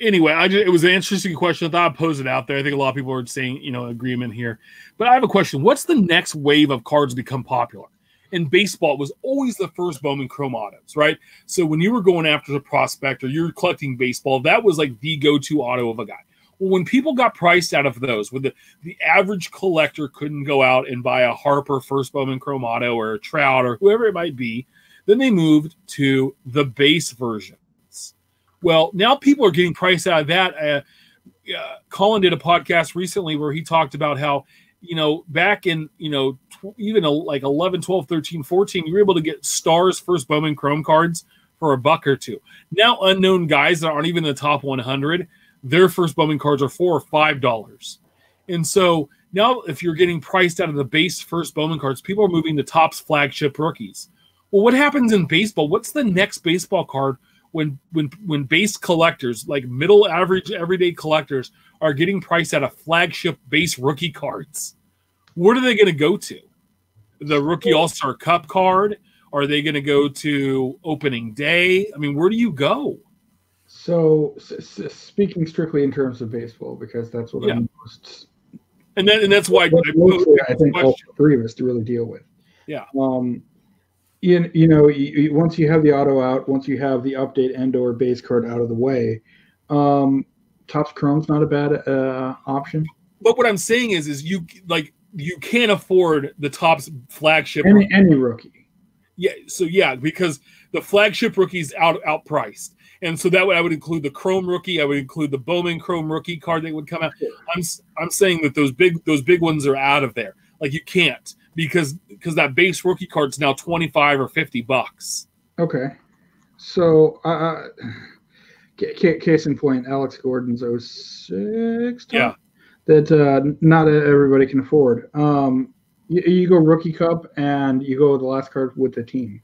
Anyway, I just, it was an interesting question. I thought I'd pose it out there. I think a lot of people are saying, you know, agreement here. But I have a question. What's the next wave of cards become popular? In baseball, was always the first Bowman Chrome autos, right? So when you were going after the prospect or you were collecting baseball, that was like the go-to auto of a guy. Well, when people got priced out of those, when the, the average collector couldn't go out and buy a Harper first Bowman Chrome auto or a Trout or whoever it might be, then they moved to the base versions. Well, now people are getting priced out of that. Uh, uh, Colin did a podcast recently where he talked about how, you know, back in, you know, tw- even a, like 11, 12, 13, 14, you were able to get Stars first Bowman Chrome cards for a buck or two. Now, unknown guys that aren't even in the top 100, their first Bowman cards are four or five dollars. And so now, if you're getting priced out of the base first Bowman cards, people are moving to Topps flagship rookies. Well, what happens in baseball? What's the next baseball card when when when base collectors, like middle average everyday collectors, are getting priced out of flagship base rookie cards? What are they going to go to? The rookie All Star Cup card? Are they going to go to opening day? I mean, where do you go? So, speaking strictly in terms of baseball, because that's what Yeah. I'm most And then and that's why I, I think all three of us to really deal with. Yeah. Um, you, you know, you, once you have the auto out, once you have the update and or base card out of the way, um, Topps Chrome's not a bad uh, option. But what I'm saying is, is you like you can't afford the Topps flagship. Any any rookie. Yeah. So yeah, because the flagship rookie's out outpriced. And so that would I would include the Chrome rookie. I would include the Bowman Chrome rookie card that would come out. I'm I'm saying that those big those big ones are out of there. Like you can't because because that base rookie card's now 25 or 50 bucks. Okay. So uh case in point, Alex Gordon's 06 yeah. that uh, not everybody can afford. Um, you, you go rookie cup and you go the last card with the team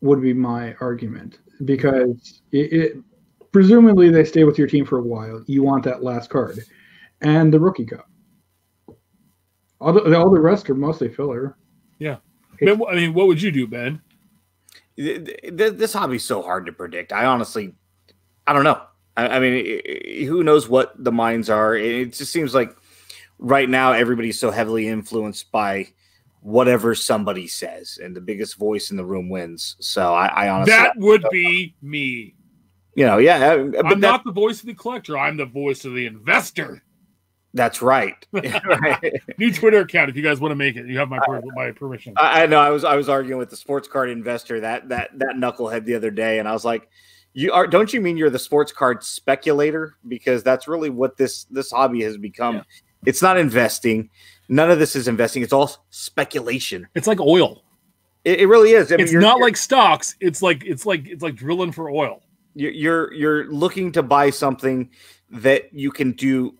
would be my argument because it, it, presumably they stay with your team for a while. You want that last card, and the rookie cup. All the, all the rest are mostly filler. Yeah, ben, I mean, what would you do, Ben? This hobby's so hard to predict. I honestly, I don't know. I, I mean, who knows what the minds are? It just seems like right now everybody's so heavily influenced by whatever somebody says, and the biggest voice in the room wins. So I, I honestly that would be me. You know, yeah, uh, but I'm not the voice of the collector. I'm the voice of the investor. That's <laughs> <laughs> right. New Twitter account if you guys want to make it. You have my my permission. I, I know. I was I was arguing with the sports card investor that that that knucklehead the other day, and I was like, "You are? Don't you mean you're the sports card speculator? Because that's really what this this hobby has become. Yeah. It's not investing. None of this is investing. It's all speculation. It's like oil. It, it really is. I mean, it's you're, not you're, like stocks. It's like it's like it's like drilling for oil. You're you're looking to buy something that you can do.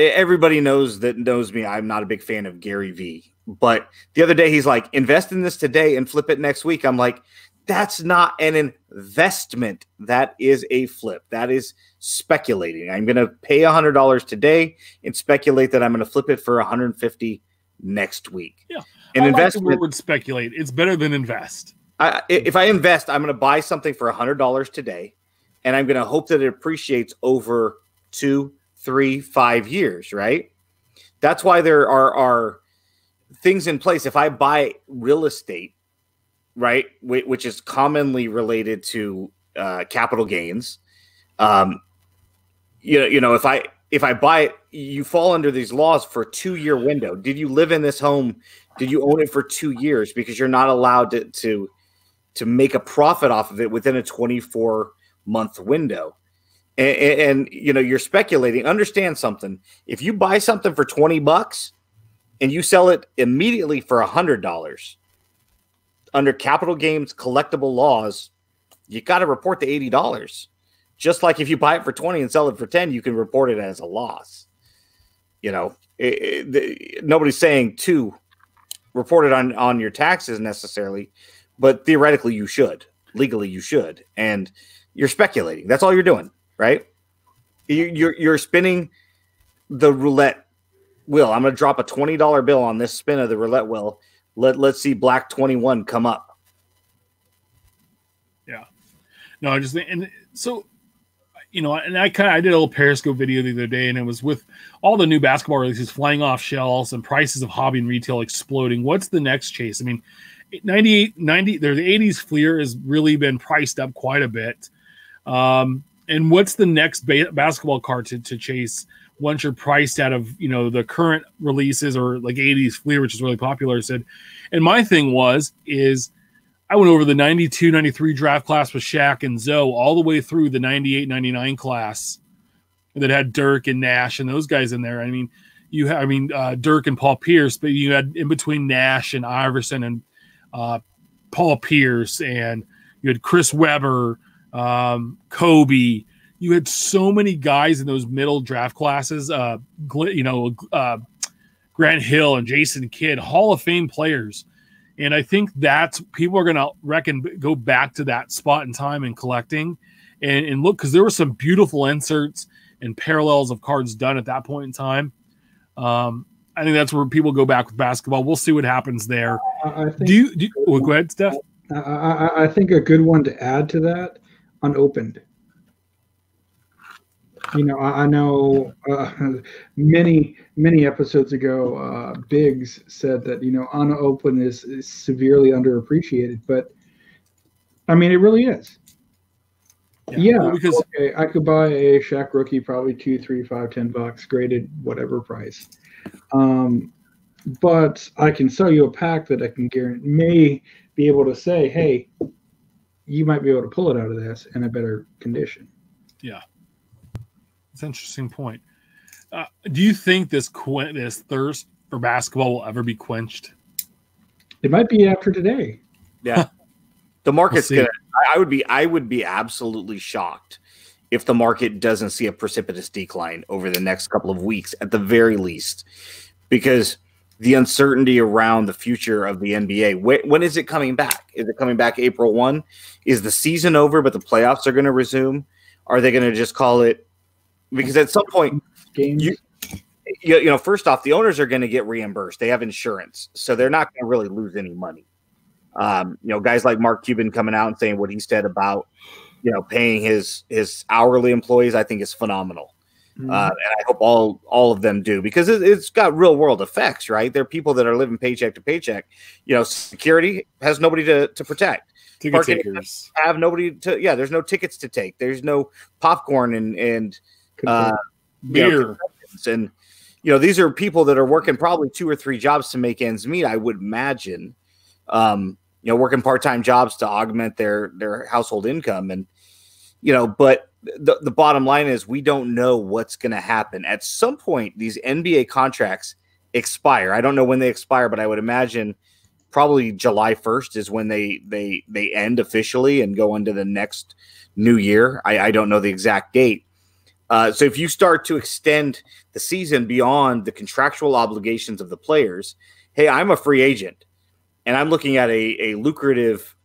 Everybody knows that knows me. I'm not a big fan of Gary Vee, but the other day he's like, invest in this today and flip it next week. I'm like, that's not an investment. That is a flip. That is speculating. I'm going to pay $100 today and speculate that I'm going to flip it for 150 next week. Yeah. An I investment like word speculate. It's better than invest. I, if I invest, I'm going to buy something for $100 today and I'm going to hope that it appreciates over two, three, five years, right? That's why there are, are things in place. If I buy real estate, right, which is commonly related to uh, capital gains, um, you know, you know, if I if I buy it, you fall under these laws for two year window. Did you live in this home? Did you own it for two years? Because you're not allowed to to to make a profit off of it within a 24 month window. And, and, you know, you're speculating. Understand something. If you buy something for 20 bucks and you sell it immediately for a hundred dollars under capital gains collectible laws, you got to report the $80. Just like if you buy it for 20 and sell it for 10, you can report it as a loss. You know, it, it, nobody's saying to report it on, on your taxes necessarily, but theoretically you should. Legally, you should. And you're speculating. That's all you're doing, right? You, you're, you're spinning the roulette wheel. I'm going to drop a $20 bill on this spin of the roulette wheel. Let, let's see Black 21 come up. Yeah. No, I just and so you know, and I kind of I did a little Periscope video the other day, and it was with all the new basketball releases flying off shelves and prices of hobby and retail exploding. What's the next chase? I mean, 98, 90, there the 80s Fleer has really been priced up quite a bit. Um, and what's the next ba- basketball card to, to chase once you're priced out of you know the current releases or like 80s Fleer, which is really popular? Said, and my thing was is I went over the 92, 93 draft class with Shaq and Zo all the way through the 98, 99 class that had Dirk and Nash and those guys in there. I mean, you I mean, uh, Dirk and Paul Pierce, but you had in between Nash and Iverson and uh, Paul Pierce, and you had Chris Webber, um, Kobe. You had so many guys in those middle draft classes. Uh, you know, uh, Grant Hill and Jason Kidd, Hall of Fame players and I think that's people are going to reckon go back to that spot in time and collecting and, and look because there were some beautiful inserts and parallels of cards done at that point in time. Um, I think that's where people go back with basketball. We'll see what happens there. I think do you, do you well, go ahead, Steph? I, I think a good one to add to that unopened you know, I, I know uh, <laughs> many many episodes ago, uh, Biggs said that you know unopened is, is severely underappreciated, but I mean it really is. Yeah, Well, because okay, I could buy a Shaq rookie probably two, three, five, ten bucks, graded whatever price. Um, but I can sell you a pack that I can guarantee may be able to say, hey, you might be able to pull it out of this in a better condition. Yeah, it's an interesting point. Uh, do you think this quen- this thirst for basketball will ever be quenched? It might be after today. Yeah. The market's see. gonna I- I would be I would be absolutely shocked if the market doesn't see a precipitous decline over the next couple of weeks at the very least. Because the uncertainty around the future of the NBA. When, when is it coming back? Is it coming back April 1? Is the season over but the playoffs are going to resume? Are they going to just call it because at some point Games. You- you, you know, first off, the owners are going to get reimbursed. They have insurance, so they're not going to really lose any money. Um, you know, guys like Mark Cuban coming out and saying what he said about you know paying his his hourly employees, I think is phenomenal, Mhm. uh, and I hope all all of them do because it, it's got real world effects, right? There are people that are living paycheck to paycheck. You know, security has nobody to to protect Ticket takers. have nobody to yeah there's no tickets to take there's no popcorn and and uh, you know, Beer. and you know these are people that are working probably two or three jobs to make ends meet i would imagine um you know working part-time jobs to augment their their household income and you know but the, the bottom line is we don't know what's going to happen at some point these nba contracts expire i don't know when they expire but i would imagine probably july 1st is when they they they end officially and go into the next new year i, I don't know the exact date uh, so if you start to extend the season beyond the contractual obligations of the players, hey, I'm a free agent and I'm looking at a, a lucrative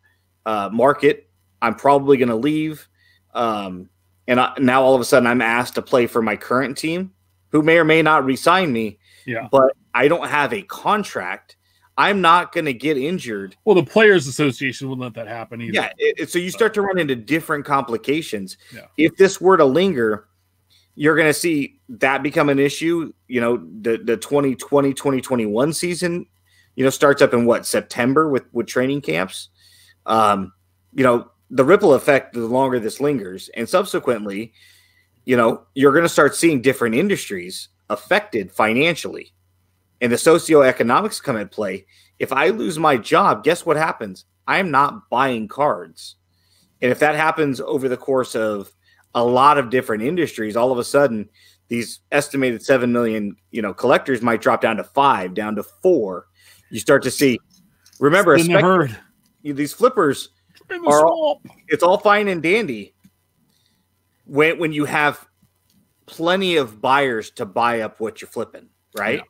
uh, market. I'm probably going to leave. Um, and I, now all of a sudden I'm asked to play for my current team who may or may not resign me, Yeah. but I don't have a contract. I'm not going to get injured Well, the Players Association wouldn't let that happen either. yeah. It, so you start to run into different complications. Yeah. If this were to linger, you're going to see that become an issue. You know, the, the 2020, 2021 season, you know, starts up in what, September with, with training camps. Um, you know, the ripple effect, the longer this lingers. And subsequently, you know, you're going to start seeing different industries affected financially. And the socioeconomics come at play. If I lose my job, guess what happens? I'm not buying cards. And if that happens over the course of a lot of different industries, all of a sudden these estimated 7 million, you know, collectors might drop down to 5, down to 4. You start to see remember in the espec- herd. these flippers In the swamp. it's all fine and dandy when when you have plenty of buyers to buy up what you're flipping, right? Yeah.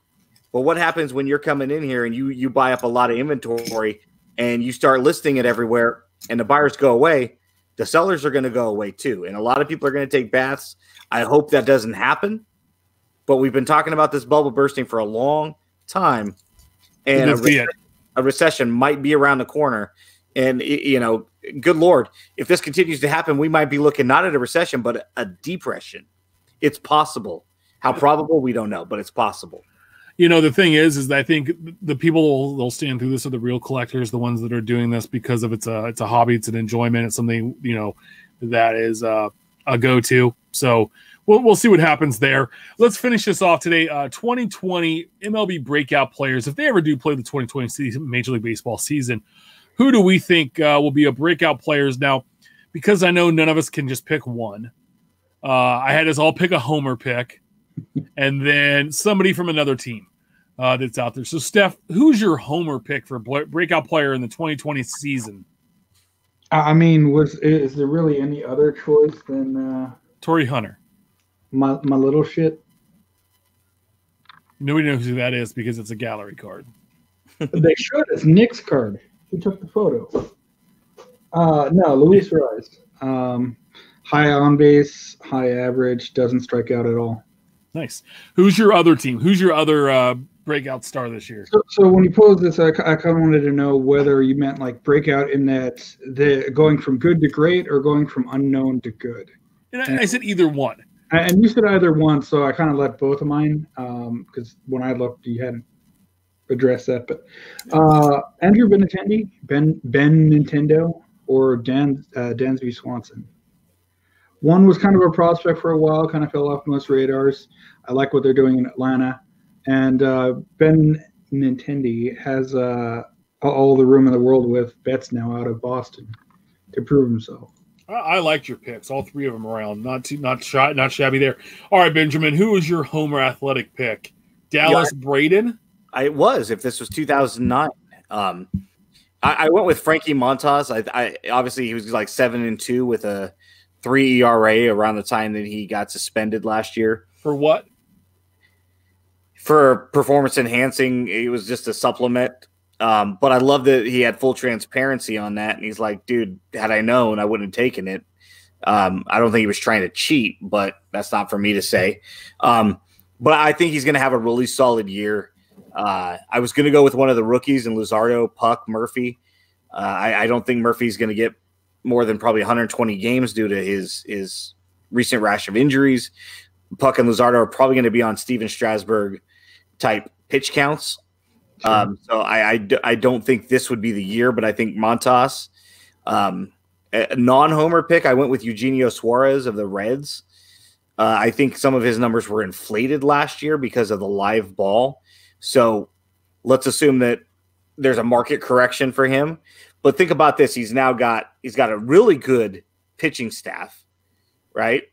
But what happens when you're coming in here and you you buy up a lot of inventory and you start listing it everywhere and the buyers go away, the sellers are going to go away too. And a lot of people are going to take baths. I hope that doesn't happen. But we've been talking about this bubble bursting for a long time. And a it. a recession might be around the corner. And you know, good lord, if this continues to happen, we might be looking not at a recession but a depression. It's possible. How probable we don't know, but it's possible. you know the thing is is i think the people they'll stand through this are the real collectors the ones that are doing this because of it's a it's a hobby it's an enjoyment it's something you know that is uh, a go-to so we'll, we'll see what happens there let's finish this off today uh 2020 mlb breakout players if they ever do play the 2020 season major league baseball season who do we think uh, will be a breakout players now because i know none of us can just pick one uh, i had us all pick a homer pick and then somebody from another team uh, that's out there. So, Steph, who's your homer pick for bl- breakout player in the 2020 season? I mean, was is there really any other choice than uh, Torii Hunter. my my little shit? Nobody knows who that is because it's a gallery card. they showed It's Nick's card. Who took the photo? Uh, no, Luis Arraez. Um, high on base, high average, doesn't strike out at all. Nice. Who's your other team? Who's your other uh, breakout star this year? So, so when you posed this, I, kind of wanted to know whether you meant like breakout in that the going from good to great or going from unknown to good. And I, I said either one. And and you said either one, so I kind of let both of mine because when I looked, you hadn't addressed that. But uh, Andrew Benintendi, Ben Ben Nintendo, or Dan uh, Dansby Swanson. One was kind of a prospect for a while, kind of fell off most radars. I like what they're doing in Atlanta, and uh, Ben Nintendi has uh, all the room in the world with Betts now out of Boston to prove himself. I, I liked your picks, all three of them around. Not too, not shot, not shabby there. All right, Benjamin, who was your Homer athletic pick? Dallas yeah, Braden. I was. If this was 2009, um, I, I, went with Frankie Montas. I, I obviously he was like seven and two with a three ERA around the time that he got suspended last year. For what? For performance enhancing, it was just a supplement. Um, but I love that he had full transparency on that, and he's like, "Dude, had I known, I wouldn't have taken it." Um, I don't think he was trying to cheat, but that's not for me to say. Um, but I think he's going to have a really solid year. Uh, I was going to go with one of the rookies in Luzardo, Puk, Murphy. Uh, I, I, don't think Murphy's going to get more than probably 120 games due to his his recent rash of injuries. Puk and Luzardo are probably going to be on Stephen Strasburg type pitch counts. Sure. Um, so I, I, I, don't think this would be the year, but I think Montas, um, a non-homer pick, I went with Eugenio Suarez of the Reds. Uh, I think some of his numbers were inflated last year because of the live ball. So let's assume that there's a market correction for him. But think about this: he's now got he's got a really good pitching staff, right?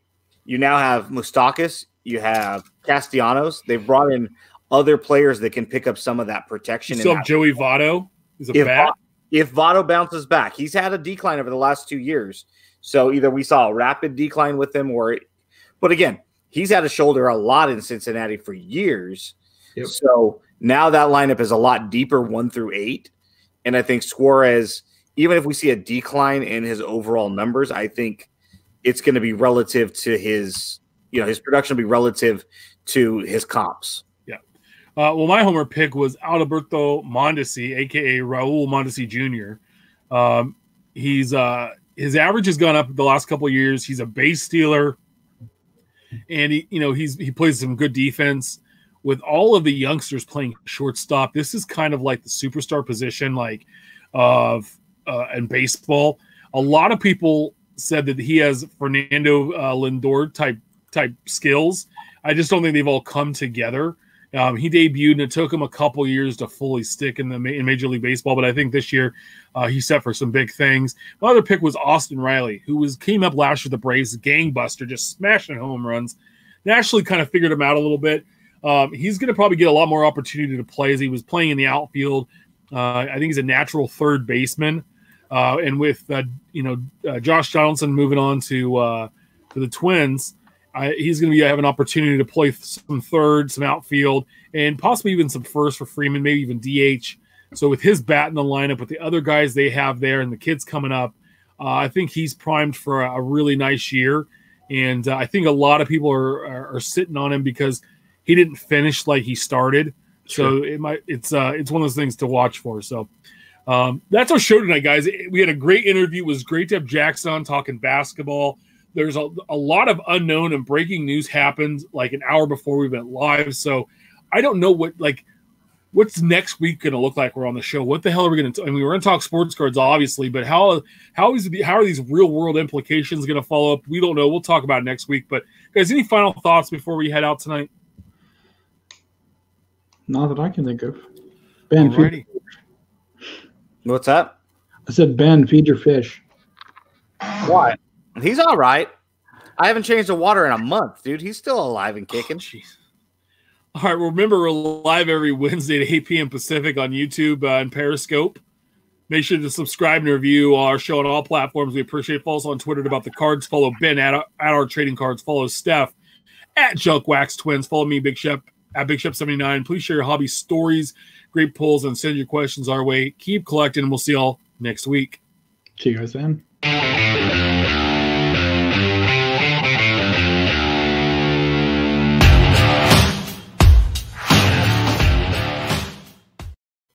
You now have Moustakas, you have Castellanos. They've brought in other players that can pick up some of that protection. So Joey Votto is a if, bat. If Votto bounces back, he's had a decline over the last two years. So either we saw a rapid decline with him, or but again, he's had a shoulder a lot in Cincinnati for years. Yep. So now that lineup is a lot deeper, one through eight. And I think Suarez, even if we see a decline in his overall numbers, I think it's going to be relative to his, you know, his production will be relative to his comps. Yeah. Uh, well, my homer pick was Alberto Mondesi, aka Raul Mondesi Jr. Um, he's uh, his average has gone up the last couple years. He's a base stealer and he, you know, he's he plays some good defense. With all of the youngsters playing shortstop, this is kind of like the superstar position, like of uh, in baseball. A lot of people said that he has Fernando uh, Lindor type type skills. I just don't think they've all come together. Um, he debuted and it took him a couple years to fully stick in the in Major League Baseball, but I think this year uh, he's set for some big things. My other pick was Austin Riley, who was came up last year the Braves, gangbuster, just smashing home runs. Nationally, kind of figured him out a little bit. Um, he's going to probably get a lot more opportunity to play as he was playing in the outfield. Uh, I think he's a natural third baseman, uh, and with uh, you know uh, Josh Donaldson moving on to uh, to the Twins I, he's going to have an opportunity to play some third, some outfield, and possibly even some first for Freeman, maybe even DH. So with his bat in the lineup, with the other guys they have there, and the kids coming up, uh, I think he's primed for a, a really nice year. And I think a lot of people are, are, are sitting on him because he didn't finish like he started. Sure. So it might it's uh it's one of those things to watch for. So um, that's our show tonight, guys. We had a great interview. It was great to have Jackson on talking basketball there's a, a lot of unknown and breaking news happened like an hour before we went live. So I don't know what like what's next week going to look like. We're on the show. What the hell are we going to? I mean, we're going to talk sports cards, obviously, but how how is how are these real world implications going to follow up? We don't know. We'll talk about next week. But guys, any final thoughts before we head out tonight? Not that I can think of. Ben, feed what's that? I said, Ben, feed your fish. Why? He's all right. I haven't changed the water in a month, dude. He's still alive and kicking. Jeez. Oh, all right, remember we're live every Wednesday at 8 p.m. Pacific on YouTube uh, and Periscope. Make sure to subscribe and review our show on all platforms. We appreciate. Follow us on Twitter about the cards. Follow Ben at, at our trading cards. Follow Steph at Junk Wax Twins. Follow me, Big Shep at Big Shep 79. Please share your hobby stories, great pulls, and send your questions our way. Keep collecting, and we'll see y'all next week. See you guys then.